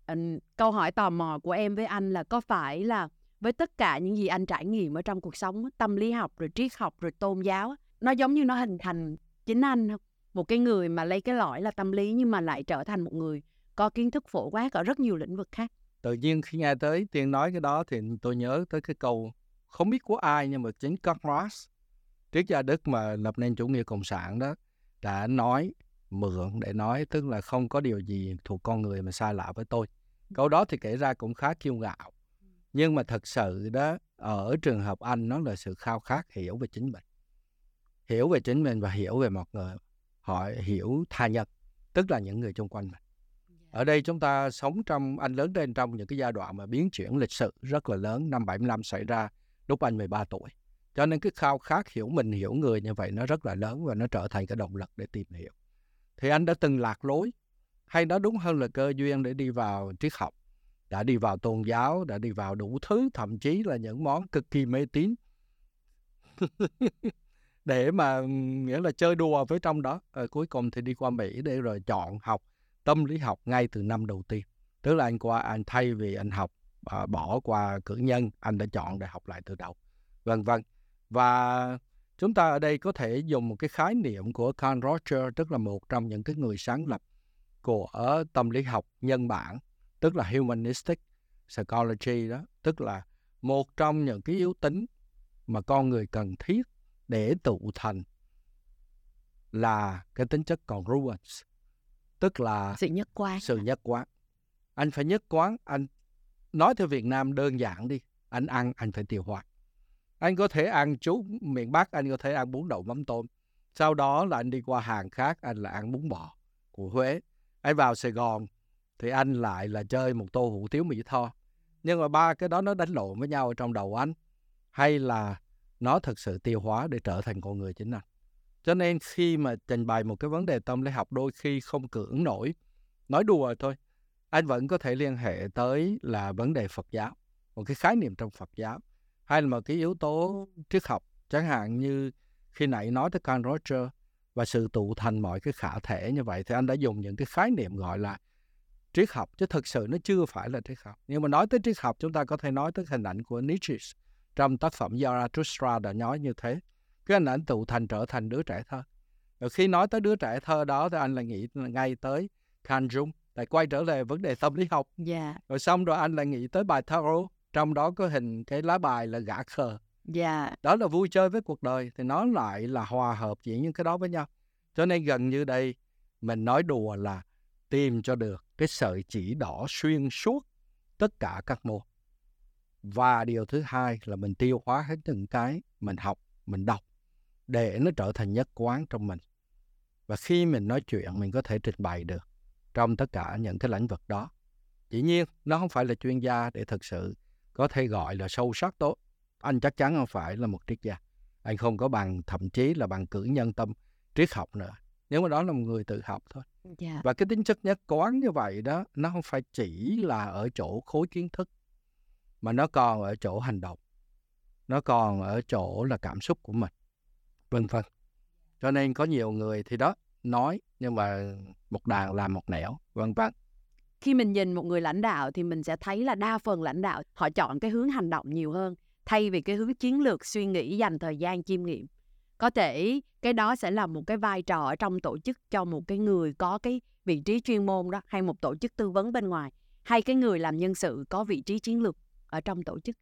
ừm, câu hỏi tò mò của em với anh là có phải là với tất cả những gì anh trải nghiệm ở trong cuộc sống tâm lý học rồi triết học rồi tôn giáo nó giống như nó hình thành chính anh không? Một cái người mà lấy cái lõi là tâm lý nhưng mà lại trở thành một người có kiến thức phổ quát ở rất nhiều lĩnh vực khác tự nhiên khi nghe tới tiên nói cái đó thì tôi nhớ tới cái câu không biết của ai nhưng mà chính Karl Marx triết gia Đức mà lập nên chủ nghĩa cộng sản đó đã nói mượn để nói tức là không có điều gì thuộc con người mà xa lạ với tôi. Câu đó thì kể ra cũng khá kiêu ngạo. Nhưng mà thật sự đó ở trường hợp anh nó là sự khao khát hiểu về chính mình. Hiểu về chính mình và hiểu về một người họ hiểu tha nhân tức là những người xung quanh mình ở đây chúng ta sống trong, anh lớn lên trong những cái giai đoạn mà biến chuyển lịch sử rất là lớn, năm 75 xảy ra lúc anh 13 tuổi. Cho nên cái khao khát hiểu mình, hiểu người như vậy nó rất là lớn và nó trở thành cái động lực để tìm hiểu. Thì anh đã từng lạc lối, hay nói đúng hơn là cơ duyên để đi vào triết học, đã đi vào tôn giáo, đã đi vào đủ thứ, thậm chí là những món cực kỳ mê tín. Để mà nghĩa là chơi đùa với trong đó. Rồi cuối cùng thì đi qua Mỹ để rồi chọn học tâm lý học ngay từ năm đầu tiên. Tức là anh qua anh thay vì anh học à, bỏ qua cử nhân anh đã chọn để học lại từ đầu. Vân vân. Và chúng ta ở đây có thể dùng một cái khái niệm của Carl Roger tức là một trong những cái người sáng lập của tâm lý học nhân bản tức là humanistic psychology đó. Tức là một trong những cái yếu tính mà con người cần thiết để tụ thành là cái tính chất congruence tức là sự nhất quán sự nhất quán. Anh phải nhất quán anh nói theo Việt Nam đơn giản đi anh ăn anh phải tiêu hóa anh có thể ăn chú miền Bắc anh có thể ăn bún đậu mắm tôm. Sau đó là anh đi qua hàng khác anh là ăn bún bò của Huế. Anh vào Sài Gòn thì anh lại là chơi một tô hủ tiếu mỹ tho. Nhưng mà ba cái đó nó đánh lộn với nhau ở trong đầu anh. Hay là nó thực sự tiêu hóa để trở thành con người chính anh cho nên khi mà trình bày một cái vấn đề tâm lý học đôi khi không cưỡng nổi. Nói đùa thôi anh vẫn có thể liên hệ tới là vấn đề Phật giáo, một cái khái niệm trong Phật giáo, hay là một cái yếu tố triết học, chẳng hạn như khi nãy nói tới Carl Roger và sự tụ thành mọi cái khả thể như vậy thì anh đã dùng những cái khái niệm gọi là triết học chứ thực sự nó chưa phải là triết học. Nhưng mà nói tới triết học chúng ta có thể nói tới hình ảnh của Nietzsche trong tác phẩm Zarathustra đã nói như thế cái hình ảnh tụ thành trở thành đứa trẻ thơ. Rồi khi nói tới đứa trẻ thơ đó thì anh lại nghĩ ngay tới Carl Jung lại quay trở lại vấn đề tâm lý học. Dạ. Rồi xong rồi anh lại nghĩ tới bài tarot trong đó có hình cái lá bài là gã khờ. Dạ. Đó là vui chơi với cuộc đời thì nó lại là hòa hợp chỉ những cái đó với nhau. Cho nên gần như đây mình nói đùa là tìm cho được cái sợi chỉ đỏ xuyên suốt tất cả các môn. Và điều thứ hai là mình tiêu hóa hết những cái mình học mình đọc để nó trở thành nhất quán trong mình. Và khi mình nói chuyện mình có thể trình bày được trong tất cả những cái lĩnh vực đó. Dĩ nhiên nó không phải là chuyên gia để thực sự có thể gọi là sâu sắc tốt. Anh chắc chắn không phải là một triết gia. Anh không có bằng thậm chí là bằng cử nhân tâm triết học nữa. Nếu mà đó là một người tự học thôi. Dạ. Và cái tính chất nhất quán như vậy đó nó không phải chỉ là ở chỗ khối kiến thức mà nó còn ở chỗ hành động. Nó còn ở chỗ là cảm xúc của mình vân vân. Cho nên có nhiều người thì đó, nói nhưng mà một đàn làm một nẻo, vân vân. Khi mình nhìn một người lãnh đạo thì mình sẽ thấy là đa phần lãnh đạo họ chọn cái hướng hành động nhiều hơn, thay vì cái hướng chiến lược, suy nghĩ, dành thời gian chiêm nghiệm. Có thể cái đó sẽ là một cái vai trò ở trong tổ chức cho một cái người có cái vị trí chuyên môn đó, hay một tổ chức tư vấn bên ngoài, hay cái người làm nhân sự có vị trí chiến lược ở trong tổ chức.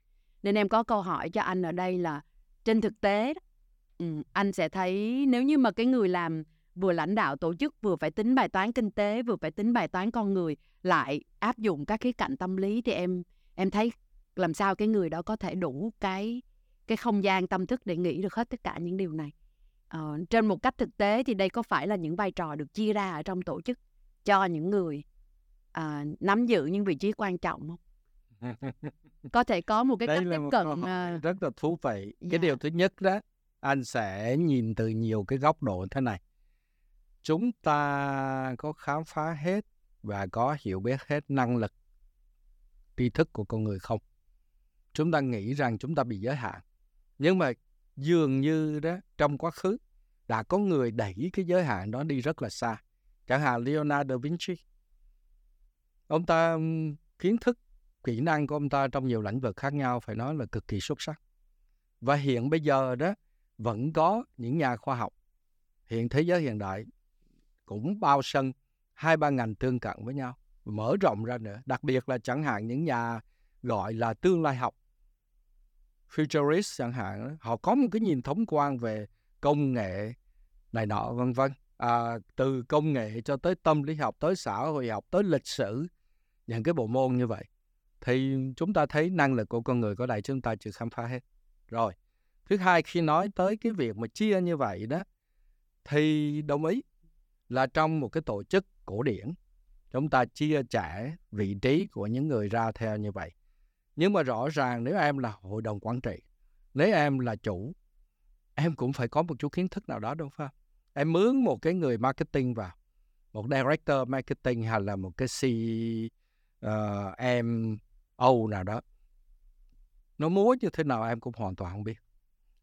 Nên em có câu hỏi cho anh ở đây là, trên thực tế ừ, anh sẽ thấy nếu như mà cái người làm vừa lãnh đạo tổ chức vừa phải tính bài toán kinh tế vừa phải tính bài toán con người lại áp dụng các khía cạnh tâm lý thì em em thấy làm sao cái người đó có thể đủ cái cái không gian tâm thức để nghĩ được hết tất cả những điều này. Ờ, trên một cách thực tế thì đây có phải là những vai trò được chia ra ở trong tổ chức cho những người à, nắm giữ những vị trí quan trọng không? Có thể có một cái đây cách tiếp một cận hỏi à, rất là thú vị. Dạ. cái điều thứ nhất đó anh sẽ nhìn từ nhiều cái góc độ thế này. Chúng ta có khám phá hết và có hiểu biết hết năng lực, tri thức của con người không? Chúng ta nghĩ rằng chúng ta bị giới hạn. Nhưng mà dường như đó, trong quá khứ đã có người đẩy cái giới hạn đó đi rất là xa. Chẳng hạn Leonardo da Vinci. Ông ta kiến thức, kỹ năng của ông ta trong nhiều lĩnh vực khác nhau, phải nói là cực kỳ xuất sắc. Và hiện bây giờ đó vẫn có những nhà khoa học. Hiện thế giới hiện đại cũng bao sân hai ba ngành tương cận với nhau mở rộng ra nữa. Đặc biệt là chẳng hạn những nhà gọi là tương lai học futurist chẳng hạn họ có một cái nhìn thống quan về công nghệ này nọ vân vân. À, từ công nghệ cho tới tâm lý học tới xã hội học tới lịch sử những cái bộ môn như vậy thì chúng ta thấy năng lực của con người có đại chúng ta chưa khám phá hết. Rồi thứ hai, khi nói tới cái việc mà chia như vậy đó, thì đồng ý là trong một cái tổ chức cổ điển, chúng ta chia sẻ vị trí của những người ra theo như vậy. Nhưng mà rõ ràng nếu em là hội đồng quản trị, nếu em là chủ, em cũng phải có một chút kiến thức nào đó, đúng không? Em mướn một cái người marketing vào, một director marketing hay là một cái CMO em nào đó. Nó múa như thế nào em cũng hoàn toàn không biết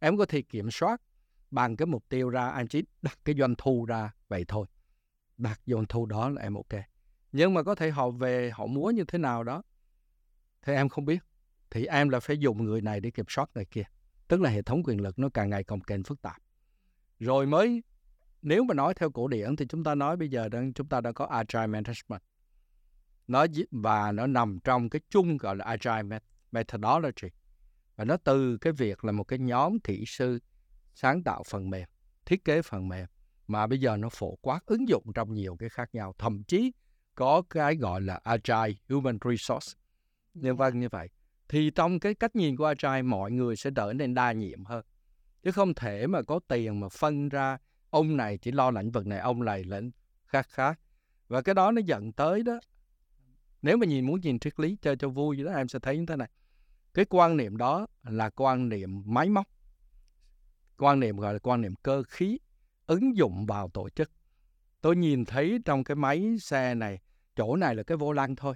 em có thể kiểm soát bằng cái mục tiêu ra, anh chỉ đặt cái doanh thu ra vậy thôi. Đặt doanh thu đó là em ok. Nhưng mà có thể họ về, họ múa như thế nào đó, thì em không biết. Thì em là phải dùng người này để kiểm soát người kia. Tức là hệ thống quyền lực nó càng ngày càng kênh phức tạp. Rồi mới, nếu mà nói theo cổ điển thì chúng ta nói bây giờ đang, chúng ta đã có agile management. Nó và nó nằm trong cái chung gọi là agile methodology và nó từ cái việc là một cái nhóm kỹ sư sáng tạo phần mềm thiết kế phần mềm mà bây giờ nó phổ quát ứng dụng trong nhiều cái khác nhau. Thậm chí có cái gọi là agile human resource. Nhân vân như vậy. Thì trong cái cách nhìn của agile mọi người sẽ trở nên đa nhiệm hơn. Chứ không thể mà có tiền mà phân ra ông này chỉ lo lĩnh vực này ông này lĩnh khác khác. Và cái đó nó dẫn tới đó. Nếu mà nhìn muốn nhìn triết lý chơi cho vui đó em sẽ thấy như thế này cái quan niệm đó là quan niệm máy móc. Quan niệm gọi là quan niệm cơ khí ứng dụng vào tổ chức. Tôi nhìn thấy trong cái máy xe này, chỗ này là cái vô lăng thôi,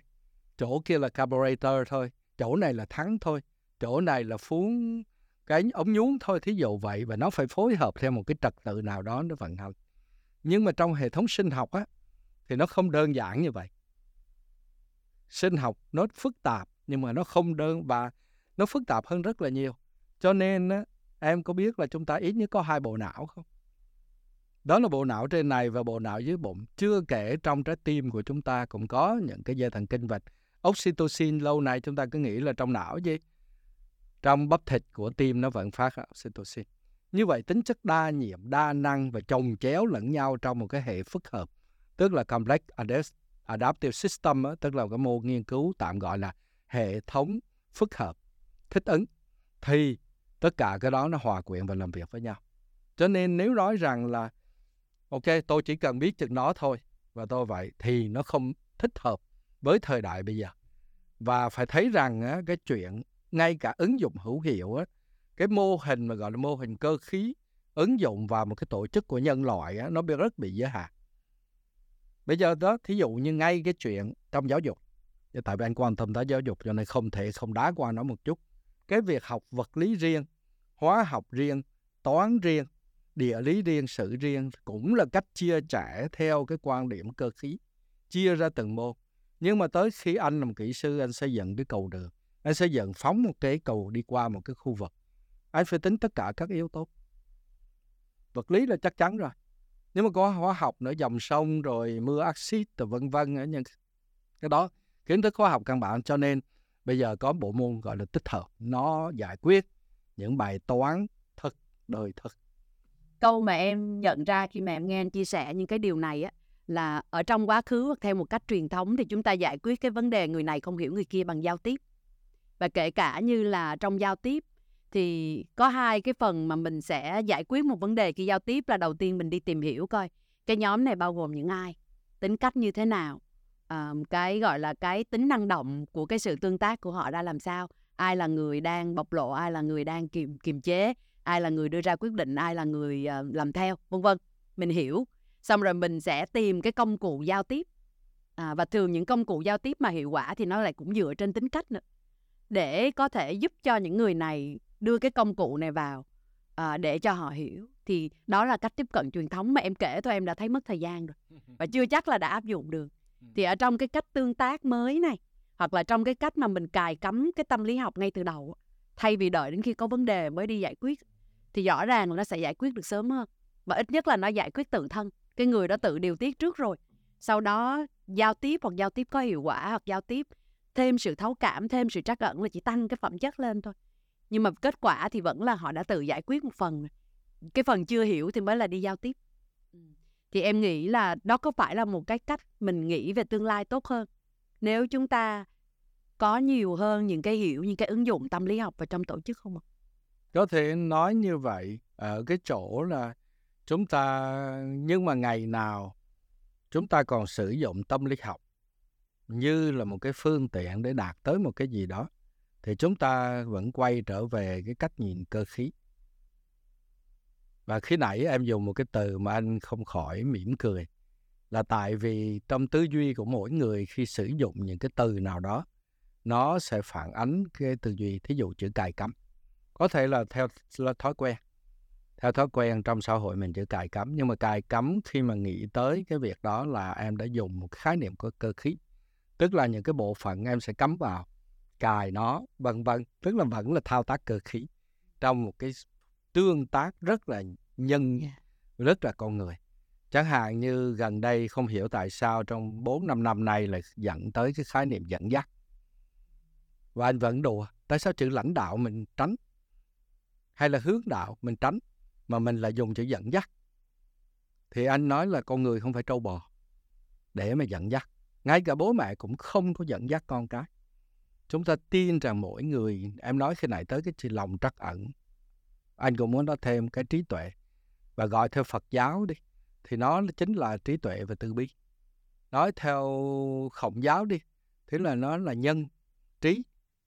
chỗ kia là carburetor thôi, chỗ này là thắng thôi, chỗ này là phun cái ống nhún thôi, thí dụ vậy và nó phải phối hợp theo một cái trật tự nào đó nó vận hành. Nhưng mà trong hệ thống sinh học á, thì nó không đơn giản như vậy. Sinh học nó phức tạp nhưng mà nó không đơn, và nó phức tạp hơn rất là nhiều. Cho nên á, em có biết là chúng ta ít nhất có hai bộ não không? Đó là bộ não trên này và bộ não dưới bụng. Chưa kể trong trái tim của chúng ta cũng có những cái dây thần kinh vạch oxytocin. Lâu nay chúng ta cứ nghĩ là trong não gì trong bắp thịt của tim nó vẫn phát oxytocin. Như vậy tính chất đa nhiệm đa năng và chồng chéo lẫn nhau trong một cái hệ phức hợp tức là complex adaptive system tức là cái môn nghiên cứu tạm gọi là hệ thống phức hợp thích ứng thì tất cả cái đó nó hòa quyện và làm việc với nhau. Cho nên nếu nói rằng là ok tôi chỉ cần biết chừng nó thôi và tôi vậy thì nó không thích hợp với thời đại bây giờ. Và phải thấy rằng á, cái chuyện ngay cả ứng dụng hữu hiệu á, cái mô hình mà gọi là mô hình cơ khí ứng dụng vào một cái tổ chức của nhân loại á, nó bị rất bị giới hạn. Bây giờ đó thí dụ như ngay cái chuyện trong giáo dục tại vì anh quan tâm tới giáo dục cho nên không thể không đá qua nó một chút cái việc học vật lý riêng, hóa học riêng, toán riêng, địa lý riêng, sự riêng cũng là cách chia trẻ theo cái quan điểm cơ khí, chia ra từng môn. Nhưng mà tới khi anh làm kỹ sư, anh xây dựng cái cầu đường, anh xây dựng phóng một cái cầu đi qua một cái khu vực, anh phải tính tất cả các yếu tố. Vật lý là chắc chắn rồi. Nhưng mà có hóa học nữa, dòng sông rồi mưa axit rồi vân vân ở những cái đó, kiến thức hóa học căn bản. Cho nên bây giờ có bộ môn gọi là tích hợp, nó giải quyết những bài toán thực, đời thực. Câu mà em nhận ra khi mà em nghe anh chia sẻ những cái điều này á, là ở trong quá khứ hoặc theo một cách truyền thống thì chúng ta giải quyết cái vấn đề người này không hiểu người kia bằng giao tiếp. Và kể cả như là trong giao tiếp thì có hai cái phần mà mình sẽ giải quyết một vấn đề khi giao tiếp là đầu tiên mình đi tìm hiểu coi, cái nhóm này bao gồm những ai, tính cách như thế nào à, cái gọi là cái tính năng động của cái sự tương tác của họ ra làm sao? Ai là người đang bộc lộ ai là người đang kiềm kiềm chế ai là người đưa ra quyết định ai là người uh, làm theo vân vân mình hiểu. Xong rồi mình sẽ tìm cái công cụ giao tiếp. À, và thường những công cụ giao tiếp mà hiệu quả thì nó lại cũng dựa trên tính cách nữa. Để có thể giúp cho những người này đưa cái công cụ này vào à, để cho họ hiểu thì đó là cách tiếp cận truyền thống mà em kể thôi em đã thấy mất thời gian rồi và chưa chắc là đã áp dụng được thì ở trong cái cách tương tác mới này hoặc là trong cái cách mà mình cài cắm cái tâm lý học ngay từ đầu thay vì đợi đến khi có vấn đề mới đi giải quyết thì rõ ràng là nó sẽ giải quyết được sớm hơn. Và ít nhất là nó giải quyết tự thân cái người đó tự điều tiết trước rồi. Sau đó giao tiếp hoặc giao tiếp có hiệu quả hoặc giao tiếp thêm sự thấu cảm thêm sự trắc ẩn là chỉ tăng cái phẩm chất lên thôi. Nhưng mà kết quả thì vẫn là họ đã tự giải quyết một phần cái phần chưa hiểu thì mới là đi giao tiếp thì em nghĩ là đó có phải là một cái cách mình nghĩ về tương lai tốt hơn nếu chúng ta có nhiều hơn những cái hiểu, những cái ứng dụng tâm lý học vào trong tổ chức không ạ? Có thể nói như vậy, ở cái chỗ là chúng ta, nhưng mà ngày nào chúng ta còn sử dụng tâm lý học như là một cái phương tiện để đạt tới một cái gì đó, thì chúng ta vẫn quay trở về cái cách nhìn cơ khí và khi nãy em dùng một cái từ mà anh không khỏi mỉm cười là tại vì trong tư duy của mỗi người khi sử dụng những cái từ nào đó, nó sẽ phản ánh cái tư duy, thí dụ chữ cài cắm. Có thể là theo là thói quen, theo thói quen trong xã hội mình chữ cài cắm. Nhưng mà cài cắm khi mà nghĩ tới cái việc đó là em đã dùng một khái niệm của cơ khí, tức là những cái bộ phận em sẽ cắm vào, cài nó, vân vân, tức là vẫn là thao tác cơ khí trong một cái tương tác rất là nhân rất là con người. Chẳng hạn như gần đây không hiểu tại sao trong 4 năm năm nay lại dẫn tới cái khái niệm dẫn dắt. Và anh vẫn đùa, tại sao chữ lãnh đạo mình tránh? Hay là hướng đạo mình tránh mà mình lại dùng chữ dẫn dắt? Thì anh nói là con người không phải trâu bò. Để mà dẫn dắt, ngay cả bố mẹ cũng không có dẫn dắt con cái. Chúng ta tin rằng mỗi người, em nói khi này tới cái lòng trắc ẩn anh cũng muốn nói thêm cái trí tuệ và gọi theo Phật giáo đi. Thì nó chính là trí tuệ và từ bi. Nói theo khổng giáo đi thế là nó là nhân trí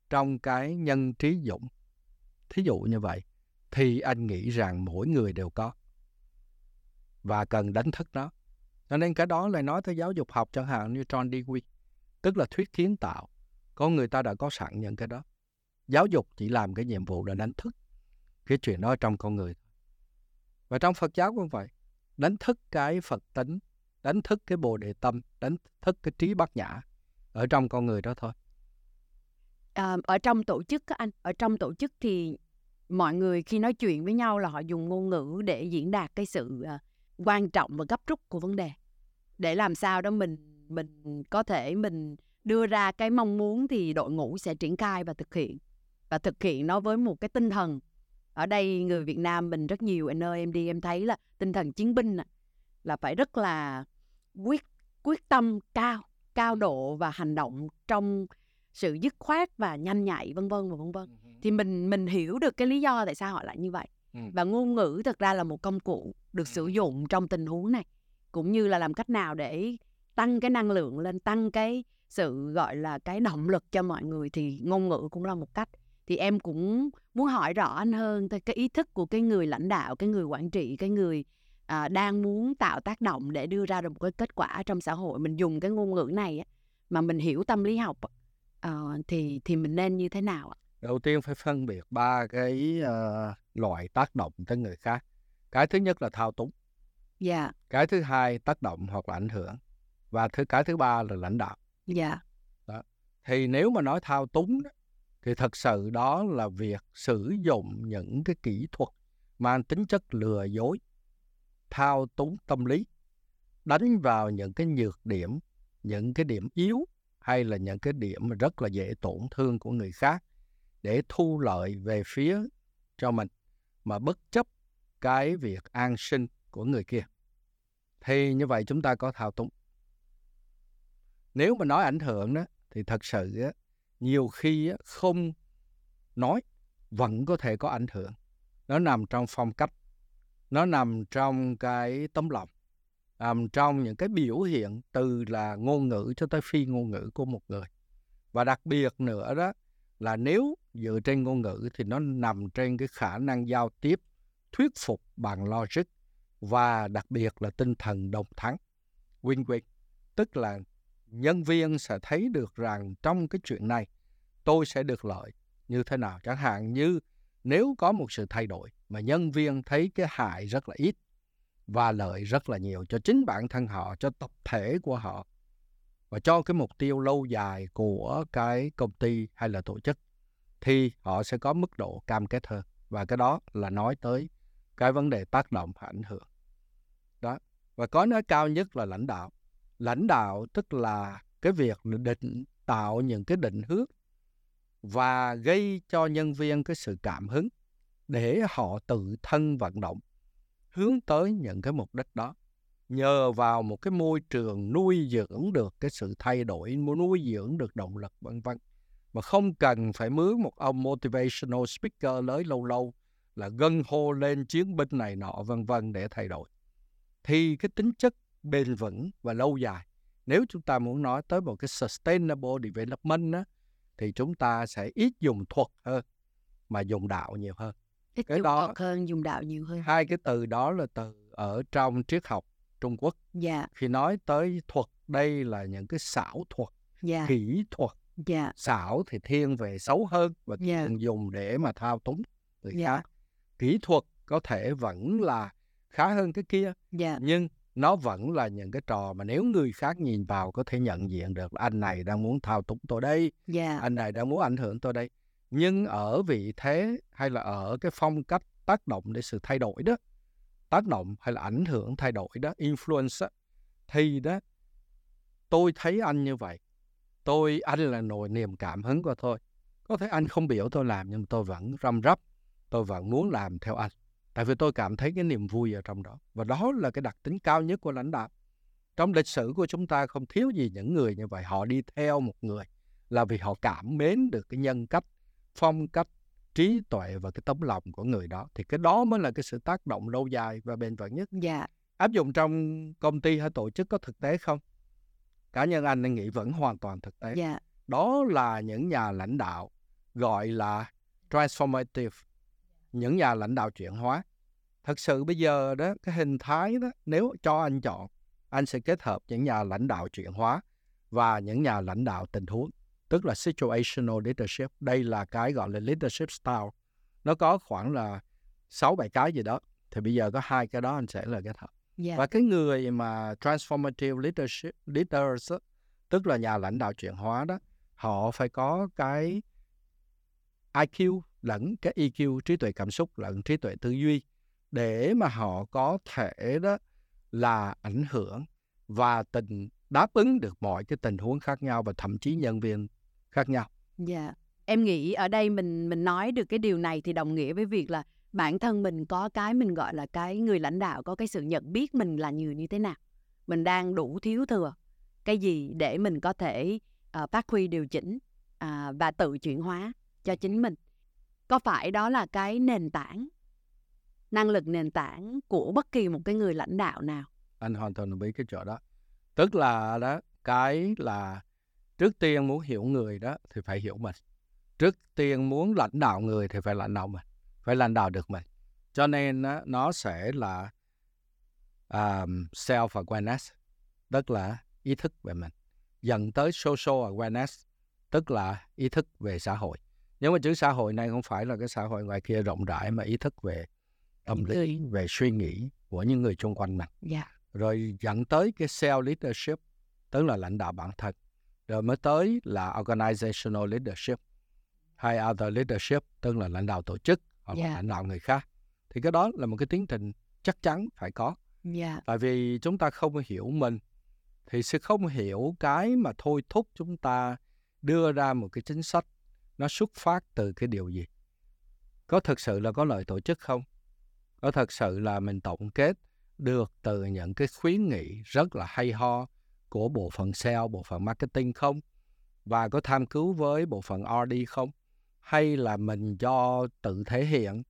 trong cái nhân trí dụng. Thí dụ như vậy, thì anh nghĩ rằng mỗi người đều có và cần đánh thức nó. Cho nên cái đó lại nói tới giáo dục học chẳng hạn như John Dewey, tức là thuyết kiến tạo. Có người ta đã có sẵn những cái đó. Giáo dục chỉ làm cái nhiệm vụ là đánh thức cái chuyện đó trong con người và trong Phật giáo cũng vậy đánh thức cái Phật tính đánh thức cái bồ đề tâm đánh thức cái trí bát nhã ở trong con người đó thôi. À, ở trong tổ chức các anh ở trong tổ chức thì mọi người khi nói chuyện với nhau là họ dùng ngôn ngữ để diễn đạt cái sự à, quan trọng và gấp rút của vấn đề. Để làm sao đó mình mình có thể mình đưa ra cái mong muốn thì đội ngũ sẽ triển khai và thực hiện. Và thực hiện nó với một cái tinh thần ở đây người Việt Nam mình rất nhiều anh ơi em đi em thấy là tinh thần chiến binh là phải rất là quyết quyết tâm cao cao độ và hành động trong sự dứt khoát và nhanh nhạy vân vân và vân vân. Thì mình mình hiểu được cái lý do tại sao họ lại như vậy. Và ngôn ngữ thực ra là một công cụ được sử dụng trong tình huống này cũng như là làm cách nào để tăng cái năng lượng lên tăng cái sự gọi là cái động lực cho mọi người. Thì ngôn ngữ cũng là một cách thì em cũng muốn hỏi rõ anh hơn tới cái ý thức của cái người lãnh đạo cái người quản trị cái người à, đang muốn tạo tác động để đưa ra được một cái kết quả trong xã hội mình dùng cái ngôn ngữ này á, mà mình hiểu tâm lý học à, thì thì mình nên như thế nào ạ? Đầu tiên phải phân biệt ba cái uh, loại tác động tới người khác. Cái thứ nhất là thao túng. Dạ. Yeah. Cái thứ hai tác động hoặc là ảnh hưởng. Và thứ cái thứ ba là lãnh đạo. Dạ. Yeah. Đó. Thì nếu mà nói thao túng thì thật sự đó là việc sử dụng những cái kỹ thuật mang tính chất lừa dối thao túng tâm lý đánh vào những cái nhược điểm những cái điểm yếu hay là những cái điểm mà rất là dễ tổn thương của người khác để thu lợi về phía cho mình mà bất chấp cái việc an sinh của người kia. Thì như vậy chúng ta có thao túng. Nếu mà nói ảnh hưởng đó thì thật sự á, nhiều khi không nói vẫn có thể có ảnh hưởng. Nó nằm trong phong cách, nó nằm trong cái tấm lòng, nằm trong những cái biểu hiện từ là ngôn ngữ cho tới phi ngôn ngữ của một người. Và đặc biệt nữa đó là nếu dựa trên ngôn ngữ thì nó nằm trên cái khả năng giao tiếp, thuyết phục bằng logic và đặc biệt là tinh thần đồng thắng, win-win, tức là nhân viên sẽ thấy được rằng trong cái chuyện này tôi sẽ được lợi như thế nào. Chẳng hạn như nếu có một sự thay đổi mà nhân viên thấy cái hại rất là ít và lợi rất là nhiều cho chính bản thân họ, cho tập thể của họ và cho cái mục tiêu lâu dài của cái công ty hay là tổ chức thì họ sẽ có mức độ cam kết hơn. Và cái đó là nói tới cái vấn đề tác động và ảnh hưởng. Đó. Và có nói cao nhất là lãnh đạo lãnh đạo, tức là cái việc định tạo những cái định hướng và gây cho nhân viên cái sự cảm hứng để họ tự thân vận động hướng tới những cái mục đích đó. Nhờ vào một cái môi trường nuôi dưỡng được cái sự thay đổi, nuôi dưỡng được động lực, vân vân. Mà không cần phải mướn một ông motivational speaker lớn lâu lâu là gân hô lên chiến binh này nọ, vân vân, để thay đổi. Thì cái tính chất bền vững và lâu dài nếu chúng ta muốn nói tới một cái sustainable development á, thì chúng ta sẽ ít dùng thuật hơn mà dùng đạo nhiều hơn ít cái dùng đó thuật hơn dùng đạo nhiều hơn hai cái từ đó là từ ở trong triết học Trung Quốc dạ. khi nói tới thuật đây là những cái xảo thuật dạ. kỹ thuật dạ. xảo thì thiên về xấu hơn và dạ. thường dùng để mà thao túng người dạ. khác kỹ thuật có thể vẫn là khá hơn cái kia dạ. nhưng nó vẫn là những cái trò mà nếu người khác nhìn vào có thể nhận diện được anh này đang muốn thao túng tôi đây yeah. Dạ. anh này đang muốn ảnh hưởng tôi đây nhưng ở vị thế hay là ở cái phong cách tác động để sự thay đổi đó tác động hay là ảnh hưởng thay đổi đó influence đó, thì đó tôi thấy anh như vậy tôi anh là nồi niềm cảm hứng của tôi có thể anh không biểu tôi làm nhưng tôi vẫn răm rắp tôi vẫn muốn làm theo anh tại vì tôi cảm thấy cái niềm vui ở trong đó. Và đó là cái đặc tính cao nhất của lãnh đạo. Trong lịch sử của chúng ta không thiếu gì những người như vậy. Họ đi theo một người là vì họ cảm mến được cái nhân cách phong cách trí tuệ và cái tấm lòng của người đó. Thì cái đó mới là cái sự tác động lâu dài và bền vững nhất. Dạ. Áp dụng trong công ty hay tổ chức có thực tế không? Cá nhân anh nghĩ vẫn hoàn toàn thực tế. Dạ. Đó là những nhà lãnh đạo gọi là transformative những nhà lãnh đạo chuyển hóa. Thật sự bây giờ đó cái hình thái đó nếu cho anh chọn anh sẽ kết hợp những nhà lãnh đạo chuyển hóa và những nhà lãnh đạo tình huống tức là situational leadership. Đây là cái gọi là leadership style. Nó có khoảng là sáu bảy cái gì đó thì bây giờ có hai cái đó anh sẽ là kết hợp. Dạ. và cái người mà transformative leadership leaders á, tức là nhà lãnh đạo chuyển hóa đó họ phải có cái IQ lẫn cái EQ trí tuệ cảm xúc lẫn trí tuệ tư duy để mà họ có thể đó là ảnh hưởng và tình đáp ứng được mọi cái tình huống khác nhau và thậm chí nhân viên khác nhau. Dạ. Em nghĩ ở đây mình mình nói được cái điều này thì đồng nghĩa với việc là bản thân mình có cái mình gọi là cái người lãnh đạo có cái sự nhận biết mình là người như thế nào. Mình đang đủ thiếu thừa cái gì để mình có thể uh, phát huy điều chỉnh uh, và tự chuyển hóa cho chính mình. Có phải đó là cái nền tảng năng lực nền tảng của bất kỳ một cái người lãnh đạo nào? Anh hoàn toàn đồng ý cái chỗ đó. Tức là đó cái là trước tiên muốn hiểu người đó thì phải hiểu mình. Trước tiên muốn lãnh đạo người thì phải lãnh đạo mình, phải lãnh đạo được mình. Cho nên đó, nó sẽ là um, self awareness, tức là ý thức về mình, dẫn tới social awareness, tức là ý thức về xã hội. Nhưng mà chữ xã hội này không phải là cái xã hội ngoài kia rộng rãi mà ý thức về tâm lý, về suy nghĩ của những người xung quanh mình. Dạ. Rồi dẫn tới cái self leadership, tức là lãnh đạo bản thân. Rồi mới tới là organizational leadership hay other leadership, tức là lãnh đạo tổ chức hoặc là Dạ. lãnh đạo người khác. Thì cái đó là một cái tiến trình chắc chắn phải có. Dạ. Tại vì chúng ta không hiểu mình thì sẽ không hiểu cái mà thôi thúc chúng ta đưa ra một cái chính sách nó xuất phát từ cái điều gì. Có thực sự là có lợi tổ chức không? Có thật sự là mình tổng kết được từ những cái khuyến nghị rất là hay ho của bộ phận sale, bộ phận marketing không? Và có tham cứu với bộ phận RD không? Hay là mình do tự thể hiện,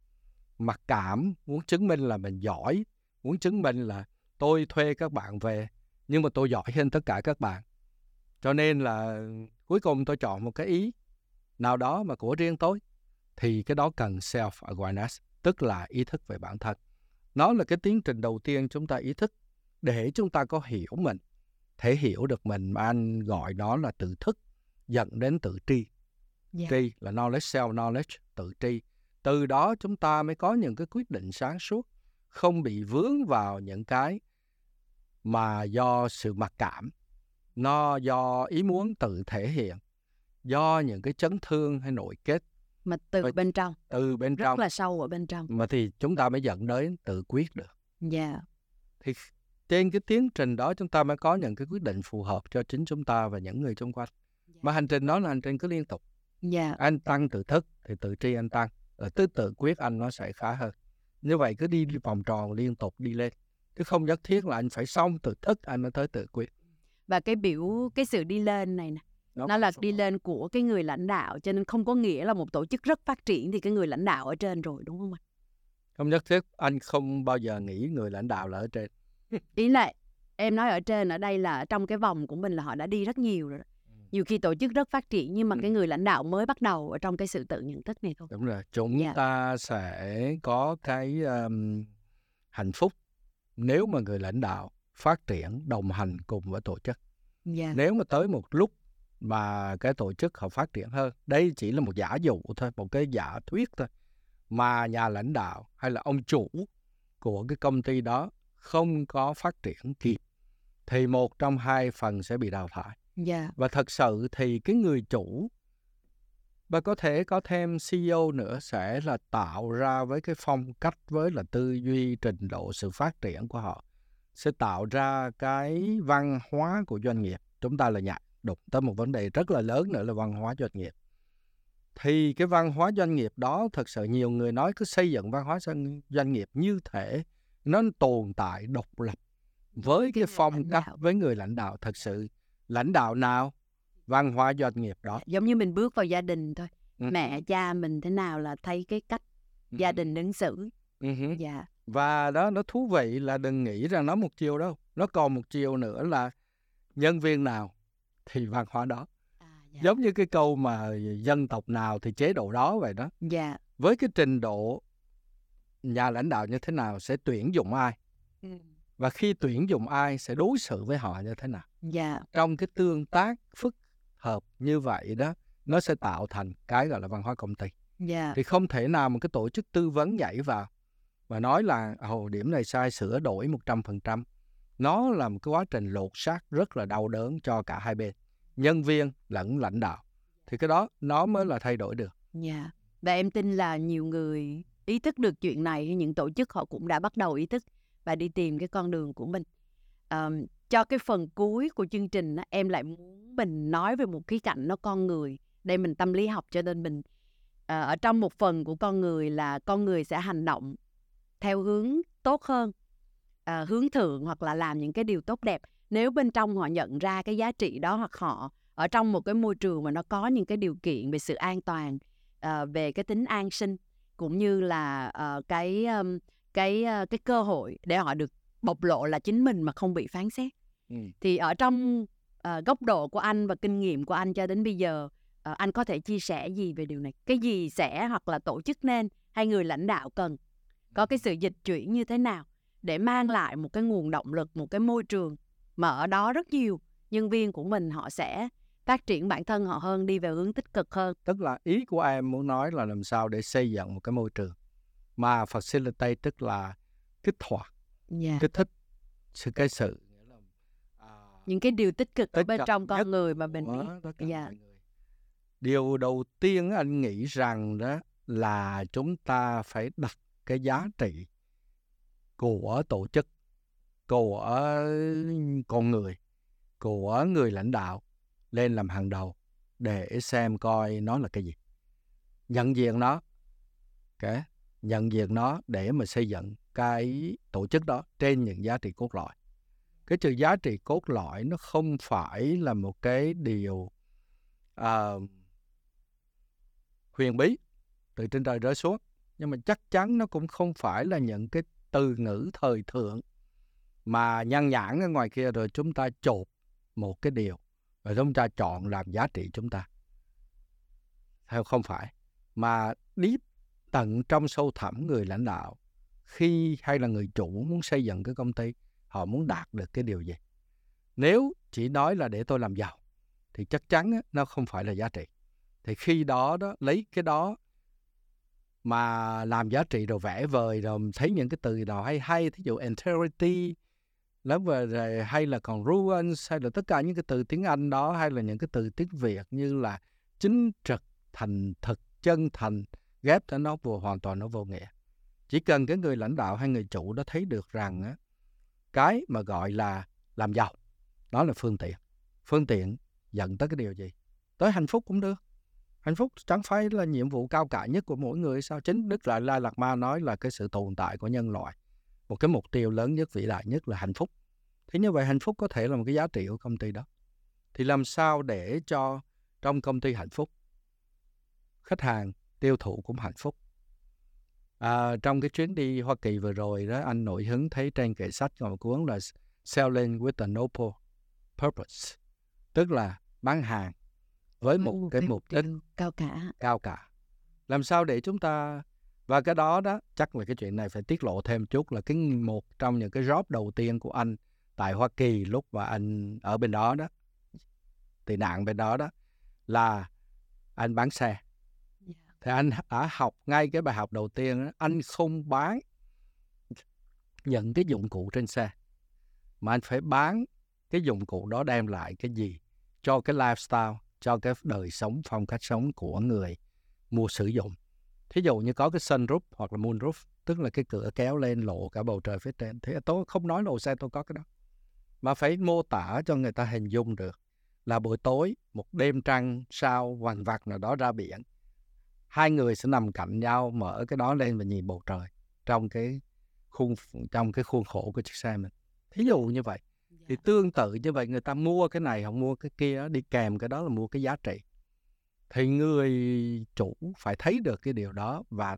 mặc cảm, muốn chứng minh là mình giỏi, muốn chứng minh là tôi thuê các bạn về nhưng mà tôi giỏi hơn tất cả các bạn. Cho nên là cuối cùng tôi chọn một cái ý nào đó mà của riêng tôi thì cái đó cần self awareness tức là ý thức về bản thân. Nó là cái tiến trình đầu tiên chúng ta ý thức để chúng ta có hiểu mình thể hiểu được mình mà anh gọi nó là tự thức dẫn đến tự tri. Dạ. tri là knowledge self knowledge tự tri. Từ đó chúng ta mới có những cái quyết định sáng suốt không bị vướng vào những cái mà do sự mặc cảm. Nó do ý muốn tự thể hiện do những cái chấn thương hay nội kết Mà từ Vậy- bên trong, từ bên rất trong. là sâu ở bên trong. mà thì chúng ta mới dẫn đến tự quyết được. Dạ. thì trên cái tiến trình đó chúng ta mới có những cái quyết định phù hợp cho chính chúng ta và những người xung quanh. Mà hành trình đó là hành trình cứ liên tục. Dạ. anh tăng tự thức thì tự tri anh tăng. Rồi tới tự quyết anh nó sẽ khá hơn. Như vậy cứ đi vòng tròn liên tục đi lên. Chứ không nhất thiết là anh phải xong tự thức anh mới tới tự quyết. Và cái biểu cái sự đi lên này nè, nó là đi lên của cái người lãnh đạo cho nên không có nghĩa là một tổ chức rất phát triển thì cái người lãnh đạo ở trên rồi đúng không ạ? không nhất thiết anh không bao giờ nghĩ người lãnh đạo là ở trên Ý là em nói ở trên ở đây là trong cái vòng của mình là họ đã đi rất nhiều rồi. đó. Nhiều khi tổ chức rất phát triển nhưng mà cái Ừ. người lãnh đạo mới bắt đầu ở trong cái sự tự nhận thức này thôi. đúng rồi chúng Dạ. ta sẽ có cái um, hạnh phúc nếu mà người lãnh đạo phát triển đồng hành cùng với tổ chức Dạ. nếu mà tới một lúc mà cái tổ chức họ phát triển hơn. Đây chỉ là một giả dụ thôi một cái giả thuyết thôi. Mà nhà lãnh đạo hay là ông chủ của cái công ty đó không có phát triển kịp thì một trong hai phần sẽ bị đào thải. Dạ. và thật sự thì cái người chủ và có thể có thêm CEO nữa sẽ là tạo ra với cái phong cách với là tư duy trình độ sự phát triển của họ sẽ tạo ra cái văn hóa của doanh nghiệp. Chúng ta là nhạc đụng tới một vấn đề rất là lớn nữa là văn hóa doanh nghiệp thì cái văn hóa doanh nghiệp đó thật sự nhiều người nói cứ xây dựng văn hóa doanh nghiệp như thể nó tồn tại độc lập với Cái phong cách với người lãnh đạo thật sự lãnh đạo nào văn hóa doanh nghiệp đó Giống như mình bước vào gia đình thôi. Ừ. Mẹ cha mình thế nào là thấy cái cách gia đình ứng xử. Ừ. Dạ. và đó nó thú vị là đừng nghĩ rằng nó một chiều đâu nó còn một chiều nữa là nhân viên nào thì văn hóa đó À, dạ. giống như cái câu mà dân tộc nào thì chế độ đó vậy đó Dạ. với cái trình độ nhà lãnh đạo như thế nào sẽ tuyển dụng ai Ừ. và khi tuyển dụng ai sẽ đối xử với họ như thế nào dạ trong cái tương tác phức hợp như vậy đó nó sẽ tạo thành cái gọi là văn hóa công ty dạ thì không thể nào một cái tổ chức tư vấn nhảy vào và nói là ồ điểm này sai sửa đổi 100%. Nó là một cái quá trình lột xác rất là đau đớn cho cả hai bên, nhân viên lẫn lãnh đạo. Thì cái đó nó mới là thay đổi được. dạ và em tin là nhiều người ý thức được chuyện này những tổ chức họ cũng đã bắt đầu ý thức và đi tìm cái con đường của mình Ờm, cho cái phần cuối của chương trình em lại muốn mình nói về một khía cạnh nó con người đây mình tâm lý học cho nên mình ờ, ở trong một phần của con người là con người sẽ hành động theo hướng tốt hơn ờ, hướng thượng hoặc là làm những cái điều tốt đẹp nếu bên trong họ nhận ra cái giá trị đó hoặc họ ở trong một cái môi trường mà nó có những cái điều kiện về sự an toàn ờ, về cái tính an sinh cũng như là ờ, cái um, cái ờ, cái cơ hội để họ được bộc lộ là chính mình mà không bị phán xét. Ừ. thì ở trong ờ, góc độ của anh và kinh nghiệm của anh cho đến bây giờ ờ, anh có thể chia sẻ gì về điều này? Cái gì sẽ hoặc là tổ chức nên hay người lãnh đạo cần? Có cái sự dịch chuyển như thế nào để mang lại một cái nguồn động lực một cái môi trường mà ở đó rất nhiều nhân viên của mình họ sẽ phát triển bản thân họ hơn đi về hướng tích cực hơn Tức là ý của em muốn nói là làm sao để xây dựng một cái môi trường mà facilitate tức là kích hoạt, yeah. kích thích sự cái sự à, những cái điều tích cực ở tích bên cực trong con người mà mình tất cả Dạ. Điều đầu tiên anh nghĩ rằng đó là chúng ta phải đặt cái giá trị của tổ chức, của con người, của người lãnh đạo lên làm hàng đầu để xem coi nó là cái gì. Nhận diện nó, okay. nhận diện nó để mà xây dựng cái tổ chức đó trên những giá trị cốt lõi cái từ giá trị cốt lõi nó không phải là một cái điều uh, huyền bí từ trên trời rơi xuống nhưng mà chắc chắn nó cũng không phải là những cái từ ngữ thời thượng mà nhan nhãn ở ngoài kia rồi chúng ta chộp một cái điều, rồi chúng ta chọn làm giá trị chúng ta. Theo không phải, mà đi tận trong sâu thẳm người lãnh đạo, khi hay là người chủ muốn xây dựng cái công ty, họ muốn đạt được cái điều gì. Nếu chỉ nói là để tôi làm giàu, thì chắc chắn nó không phải là giá trị. Thì khi đó đó, lấy cái đó mà làm giá trị rồi vẽ vời, rồi thấy những cái từ nào hay hay, thí dụ integrity lớp về rồi hay là còn ruins hay là tất cả những cái từ tiếng Anh đó hay là những cái từ tiếng Việt như là chính trực thành thực chân thành ghép cho nó vừa hoàn toàn nó vô nghĩa. Chỉ cần cái người lãnh đạo hay người chủ đó thấy được rằng á, cái mà gọi là làm giàu đó là phương tiện. Phương tiện dẫn tới cái điều gì? Tới hạnh phúc cũng được. Hạnh phúc chẳng phải là nhiệm vụ cao cả nhất của mỗi người sao? Chính đức lại la lạt ma nói là cái sự tồn tại của nhân loại một cái mục tiêu lớn nhất vĩ đại nhất là hạnh phúc. Thế như vậy hạnh phúc có thể là một cái giá trị của công ty đó. Thì làm sao để cho trong công ty hạnh phúc? Khách hàng tiêu thụ cũng hạnh phúc. À, trong cái chuyến đi Hoa Kỳ vừa rồi đó anh nổi hứng thấy trên kệ sách có một cuốn là Selling with a Noble Purpose tức là bán hàng với một cái mục đích cao cả. cao cả. Làm sao để chúng ta và cái đó đó chắc là cái chuyện này phải tiết lộ thêm chút là cái một trong những cái job đầu tiên của anh tại Hoa Kỳ lúc mà anh ở bên đó đó tị nạn bên đó đó là anh bán xe. Thì anh đã học ngay cái bài học đầu tiên đó, anh không bán những cái dụng cụ trên xe mà anh phải bán cái dụng cụ đó đem lại cái gì cho cái lifestyle cho cái đời sống phong cách sống của người mua sử dụng thí dụ như có cái sunroof hoặc là moonroof tức là cái cửa kéo lên lộ cả bầu trời phía trên. Thì tôi không nói lộ xe tôi có cái đó. Mà phải mô tả cho người ta hình dung được là buổi tối một đêm trăng sao vằn vặt nào đó ra biển hai người sẽ nằm cạnh nhau mở cái đó lên và nhìn bầu trời trong cái khuôn trong cái khuôn khổ của chiếc xe mình. Thí dụ như vậy. Thì tương tự như vậy người ta mua cái này hoặc mua cái kia đi kèm cái đó là mua cái giá trị thì người chủ phải thấy được cái điều đó và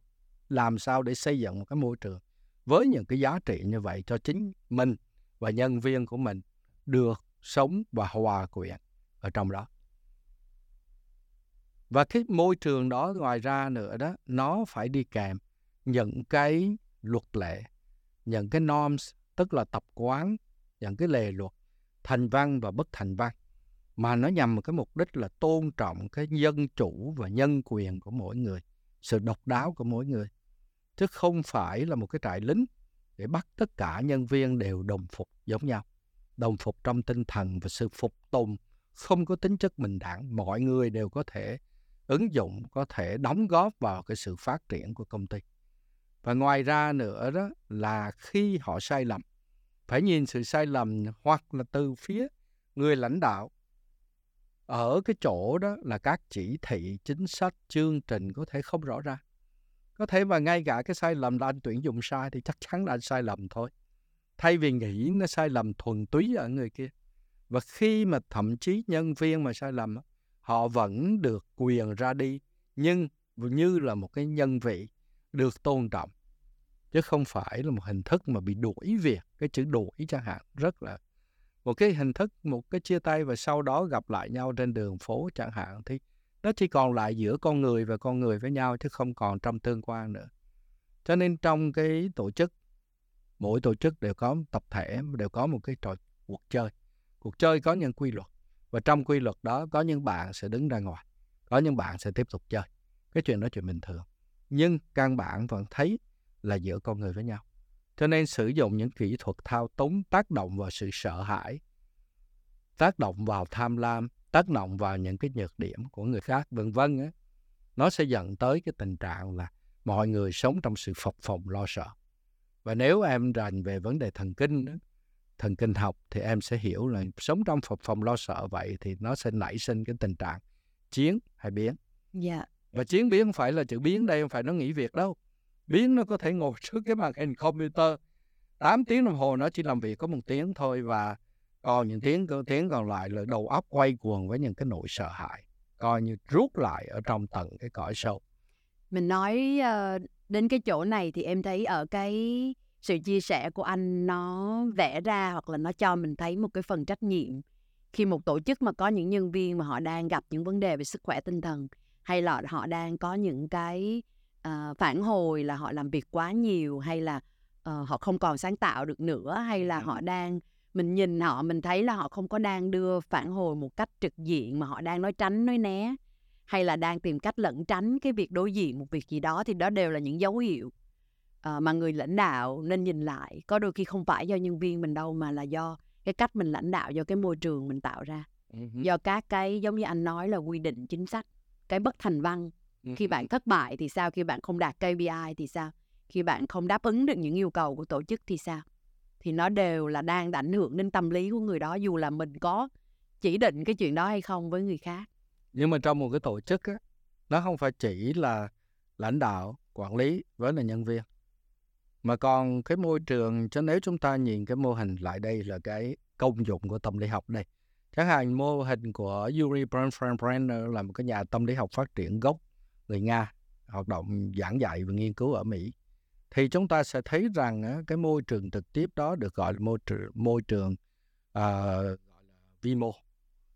làm sao để xây dựng một cái môi trường với những cái giá trị như vậy cho chính mình và nhân viên của mình được sống và hòa quyện ở trong đó. Và cái môi trường đó ngoài ra nữa đó, nó phải đi kèm những cái luật lệ, những cái norms, tức là tập quán, những cái lề luật thành văn và bất thành văn mà nó nhằm một cái mục đích là tôn trọng cái dân chủ và nhân quyền của mỗi người, sự độc đáo của mỗi người, chứ không phải là một cái trại lính để bắt tất cả nhân viên đều đồng phục giống nhau, đồng phục trong tinh thần và sự phục tùng không có tính chất bình đẳng. Mọi người đều có thể ứng dụng, có thể đóng góp vào cái sự phát triển của công ty. Và ngoài ra nữa đó là khi họ sai lầm, phải nhìn sự sai lầm hoặc là từ phía người lãnh đạo ở cái chỗ đó là các chỉ thị, chính sách, chương trình có thể không rõ ràng có thể mà ngay cả cái sai lầm là anh tuyển dụng sai thì chắc chắn là anh sai lầm thôi. Thay vì nghĩ nó sai lầm thuần túy ở người kia. Và khi mà thậm chí nhân viên mà sai lầm họ vẫn được quyền ra đi, nhưng như là một cái nhân vị được tôn trọng. Chứ không phải là một hình thức mà bị đuổi việc, cái chữ đuổi chẳng hạn, rất là một cái hình thức, một cái chia tay và sau đó gặp lại nhau trên đường phố chẳng hạn, thì nó chỉ còn lại giữa con người và con người với nhau chứ không còn trong tương quan nữa. Cho nên trong cái tổ chức, mỗi tổ chức đều có tập thể, đều có một cái trò, cuộc chơi. Cuộc chơi có những quy luật và trong quy luật đó có những bạn sẽ đứng ra ngoài, có những bạn sẽ tiếp tục chơi. Cái chuyện đó chuyện bình thường, nhưng căn bản vẫn thấy là giữa con người với nhau cho nên sử dụng những kỹ thuật thao túng tác động vào sự sợ hãi tác động vào tham lam tác động vào những cái nhược điểm của người khác vân vân á nó sẽ dẫn tới cái tình trạng là mọi người sống trong sự phập phồng lo sợ và nếu em rành về vấn đề thần kinh đó, thần kinh học thì em sẽ hiểu là sống trong phập phồng lo sợ vậy thì nó sẽ nảy sinh cái tình trạng chiến hay biến. Dạ. Và chiến biến không phải là chữ biến đây không phải nó nghỉ việc đâu. Biến nó có thể ngồi trước cái màn hình computer. 8 tiếng đồng hồ nó chỉ làm việc có một tiếng thôi và còn những tiếng tiếng còn lại là đầu óc quay cuồng với những cái nỗi sợ hãi coi như rút lại ở trong tận cái cõi sâu. Mình nói uh, đến cái chỗ này thì em thấy ở cái sự chia sẻ của anh nó vẽ ra hoặc là nó cho mình thấy một cái phần trách nhiệm. Khi một tổ chức mà có những nhân viên mà họ đang gặp những vấn đề về sức khỏe tinh thần hay là họ đang có những cái uh, phản hồi là họ làm việc quá nhiều hay là uh, họ không còn sáng tạo được nữa hay là họ đang mình nhìn họ mình thấy là họ không có đang đưa phản hồi một cách trực diện mà họ đang nói tránh nói né hay là đang tìm cách lẩn tránh cái việc đối diện một việc gì đó thì đó đều là những dấu hiệu uh, mà người lãnh đạo nên nhìn lại. Có đôi khi không phải do nhân viên mình đâu mà là do cái cách mình lãnh đạo do cái môi trường mình tạo ra. Do các cái giống như anh nói là quy định chính sách cái bất thành văn. Khi bạn thất bại thì sao? Khi bạn không đạt KPI thì sao? Khi bạn không đáp ứng được những yêu cầu của tổ chức thì sao? Thì nó đều là đang ảnh hưởng đến tâm lý của người đó dù là mình có chỉ định cái chuyện đó hay không với người khác. Nhưng mà trong một cái tổ chức á nó không phải chỉ là lãnh đạo quản lý với là nhân viên. Mà còn cái môi trường cho nếu chúng ta nhìn cái mô hình lại đây là cái công dụng của tâm lý học đây. Chẳng hạn mô hình của Yuri Brenner là một cái nhà tâm lý học phát triển gốc người Nga hoạt động giảng dạy và nghiên cứu ở Mỹ. Thì chúng ta sẽ thấy rằng cái môi trường trực tiếp đó được gọi là môi trường môi trường uh, gọi là vi mô.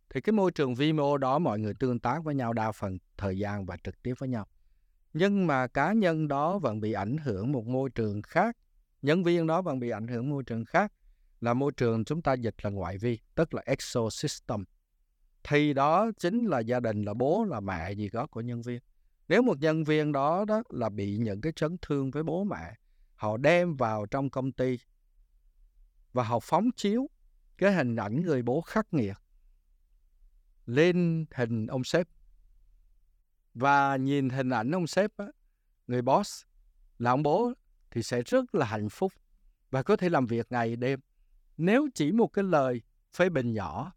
Thì cái môi trường vi mô đó mọi người tương tác với nhau đa phần thời gian và trực tiếp với nhau. Nhưng mà cá nhân đó vẫn bị ảnh hưởng một môi trường khác nhân viên đó vẫn bị ảnh hưởng môi trường khác là môi trường chúng ta dịch là ngoại vi tức là exosystem. Thì đó chính là gia đình là bố là mẹ gì đó của nhân viên nếu một nhân viên đó đó là bị những cái chấn thương với bố mẹ họ đem vào trong công ty và họ phóng chiếu cái hình ảnh người bố khắc nghiệt lên hình ông sếp. Và nhìn hình ảnh ông sếp á, người boss là ông bố thì sẽ rất là hạnh phúc và có thể làm việc ngày đêm. Nếu chỉ một cái lời phê bình nhỏ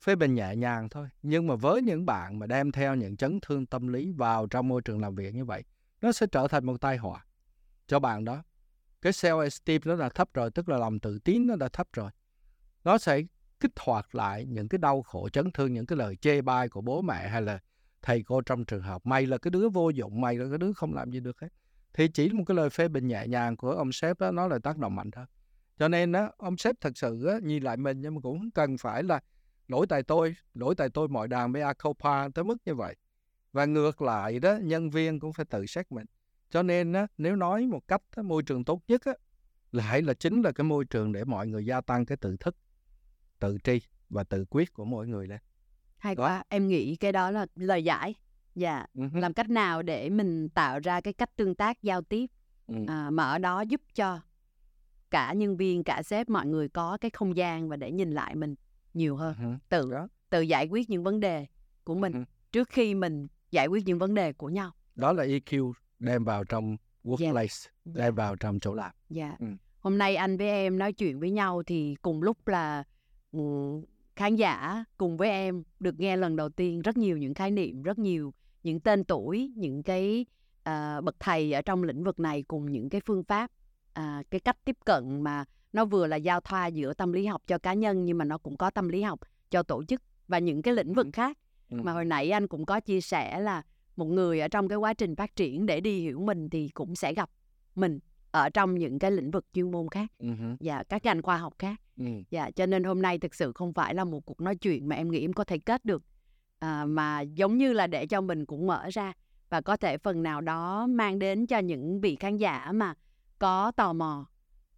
phê bình nhẹ nhàng thôi. Nhưng mà với những bạn mà đem theo những chấn thương tâm lý vào trong môi trường làm việc như vậy nó sẽ trở thành một tai họa cho bạn đó. Cái self esteem nó đã thấp rồi tức là lòng tự tin nó đã thấp rồi. Nó sẽ kích hoạt lại những cái đau khổ chấn thương những cái lời chê bai của bố mẹ hay là thầy cô trong trường học. Mày là cái đứa vô dụng mày là cái đứa không làm gì được hết. Thì chỉ một cái lời phê bình nhẹ nhàng của ông sếp đó nó là tác động mạnh thôi. Cho nên đó ông sếp thật sự á, nhìn lại mình nhưng mà cũng cần phải là lỗi tại tôi lỗi tại tôi mọi đàn mea culpa tới mức như vậy và ngược lại đó nhân viên cũng phải tự xét mình cho nên á, nếu nói một cách á, môi trường tốt nhất á, lại là chính là cái môi trường để mọi người gia tăng cái tự thức tự tri và tự quyết của mỗi người lên hay đó. quá em nghĩ cái đó là lời giải dạ uh-huh. làm cách nào để mình tạo ra cái cách tương tác giao tiếp uh. à, mà ở đó giúp cho cả nhân viên cả sếp mọi người có cái không gian và để nhìn lại mình nhiều hơn uh-huh. tự đó. tự giải quyết những vấn đề của mình uh-huh. trước khi mình giải quyết những vấn đề của nhau đó là EQ đem vào trong workplace yeah. đem yeah. vào trong chỗ làm dạ yeah. ừ. hôm nay anh với em nói chuyện với nhau thì cùng lúc là ừ, khán giả cùng với em được nghe lần đầu tiên rất nhiều những khái niệm rất nhiều những tên tuổi những cái uh, bậc thầy ở trong lĩnh vực này cùng những cái phương pháp uh, cái cách tiếp cận mà nó vừa là giao thoa giữa tâm lý học cho cá nhân nhưng mà nó cũng có tâm lý học cho tổ chức và những cái lĩnh vực khác ừ. mà hồi nãy anh cũng có chia sẻ là một người ở trong cái quá trình phát triển để đi hiểu mình thì cũng sẽ gặp mình ở trong những cái lĩnh vực chuyên môn khác uh-huh. và các ngành khoa học khác uh-huh. dạ cho nên hôm nay thực sự không phải là một cuộc nói chuyện mà em nghĩ em có thể kết được à, mà giống như là để cho mình cũng mở ra và có thể phần nào đó mang đến cho những vị khán giả mà có tò mò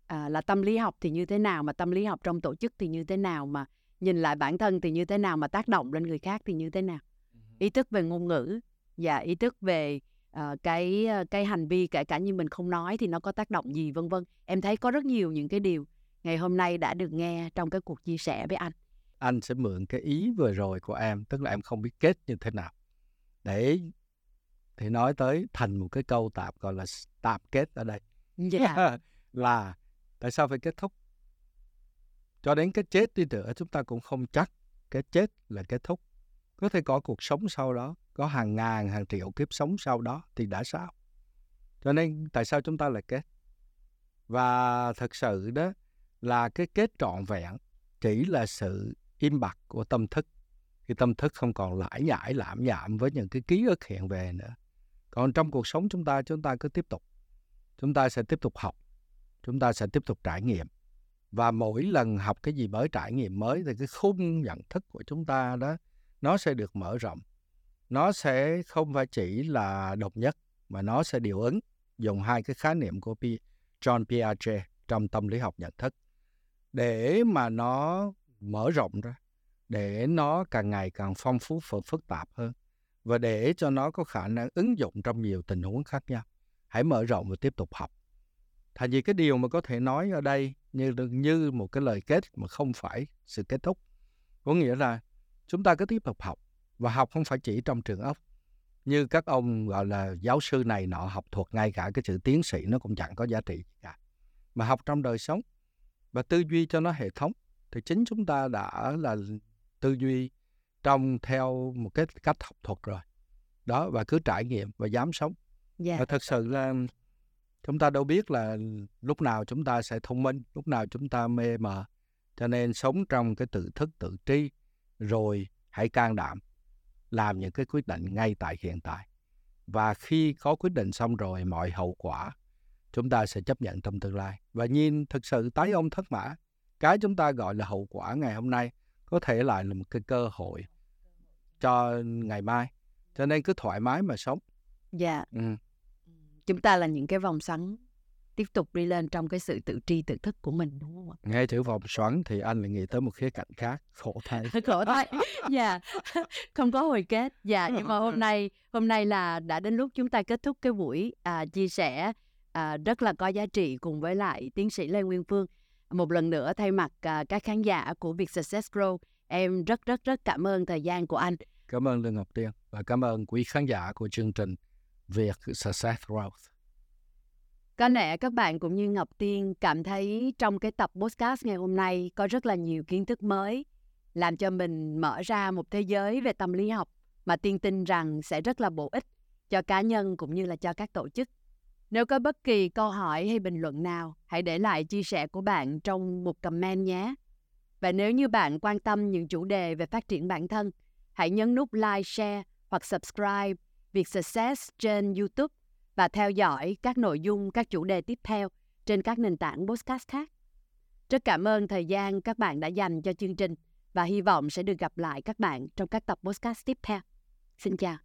à, là tâm lý học thì như thế nào mà tâm lý học trong tổ chức thì như thế nào mà nhìn lại bản thân thì như thế nào mà tác động lên người khác thì như thế nào ý thức về ngôn ngữ và ý thức về uh, cái cái hành vi kể cả như mình không nói thì nó có tác động gì vân vân em thấy có rất nhiều những cái điều ngày hôm nay đã được nghe trong cái cuộc chia sẻ với anh anh sẽ mượn cái ý vừa rồi của em tức là em không biết kết như thế nào để thì nói tới thành một cái câu tạm gọi là tạm kết ở đây yeah. Dạ. là tại sao phải kết thúc? Cho đến cái chết đi nữa, chúng ta cũng không chắc cái chết là kết thúc. Có thể có cuộc sống sau đó, có hàng ngàn, hàng triệu kiếp sống sau đó thì đã sao? Cho nên tại sao chúng ta lại kết? Và thật sự đó là cái kết trọn vẹn chỉ là sự im bặt của tâm thức. Khi tâm thức không còn lãi nhãi lãm nhảm với những cái ký ức hiện về nữa. Còn trong cuộc sống chúng ta chúng ta cứ tiếp tục. Chúng ta sẽ tiếp tục học chúng ta sẽ tiếp tục trải nghiệm. Và mỗi lần học cái gì mới, trải nghiệm mới thì cái khung nhận thức của chúng ta đó, nó sẽ được mở rộng. Nó sẽ không phải chỉ là độc nhất, mà nó sẽ điều ứng dùng hai cái khái niệm của John Piaget trong tâm lý học nhận thức. Để mà nó mở rộng ra, để nó càng ngày càng phong phú và phức tạp hơn, và để cho nó có khả năng ứng dụng trong nhiều tình huống khác nhau, hãy mở rộng và tiếp tục học thành vì cái điều mà có thể nói ở đây như như một cái lời kết mà không phải sự kết thúc có nghĩa là chúng ta cứ tiếp tục học và học không phải chỉ trong trường ốc như các ông gọi là giáo sư này nọ học thuật ngay cả cái chữ tiến sĩ nó cũng chẳng có giá trị cả mà học trong đời sống và tư duy cho nó hệ thống thì chính chúng ta đã là tư duy trong theo một cái cách học thuật rồi đó và cứ trải nghiệm và dám sống yeah. Dạ. và thật sự là chúng ta đâu biết là lúc nào chúng ta sẽ thông minh lúc nào chúng ta mê mờ. Cho nên sống trong cái tự thức tự tri rồi hãy can đảm làm những cái quyết định ngay tại hiện tại. Và khi có quyết định xong rồi mọi hậu quả chúng ta sẽ chấp nhận trong tương lai. Và nhìn thực sự tái ông thất mã cái chúng ta gọi là hậu quả ngày hôm nay có thể lại là một cái cơ hội cho ngày mai. Cho nên cứ thoải mái mà sống. Dạ. Ừ. chúng ta là những cái vòng xoắn tiếp tục đi lên trong cái sự tự tri tự thức của mình đúng không ạ? Nghe chữ vòng xoắn thì anh lại nghĩ tới một khía cạnh khác, khổ thay. khổ thay. Dạ. Không có hồi kết. Dạ, nhưng mà hôm nay hôm nay là đã đến lúc chúng ta kết thúc cái buổi à, chia sẻ à, rất là có giá trị cùng với lại tiến sĩ Lê Nguyên Phương. Một lần nữa thay mặt à, các khán giả của Việt Success Grow, em rất rất rất cảm ơn thời gian của anh. Cảm ơn Lương Ngọc Tiên và cảm ơn quý khán giả của chương trình việc Success Growth. Có lẽ các bạn cũng như Ngọc Tiên cảm thấy trong cái tập podcast ngày hôm nay có rất là nhiều kiến thức mới làm cho mình mở ra một thế giới về tâm lý học mà Tiên tin rằng sẽ rất là bổ ích cho cá nhân cũng như là cho các tổ chức. Nếu có bất kỳ câu hỏi hay bình luận nào, hãy để lại chia sẻ của bạn trong một comment nhé. Và nếu như bạn quan tâm những chủ đề về phát triển bản thân, hãy nhấn nút like, share hoặc subscribe Việt Success trên YouTube và theo dõi các nội dung, các chủ đề tiếp theo trên các nền tảng podcast khác. Rất cảm ơn thời gian các bạn đã dành cho chương trình và hy vọng sẽ được gặp lại các bạn trong các tập podcast tiếp theo. Xin chào.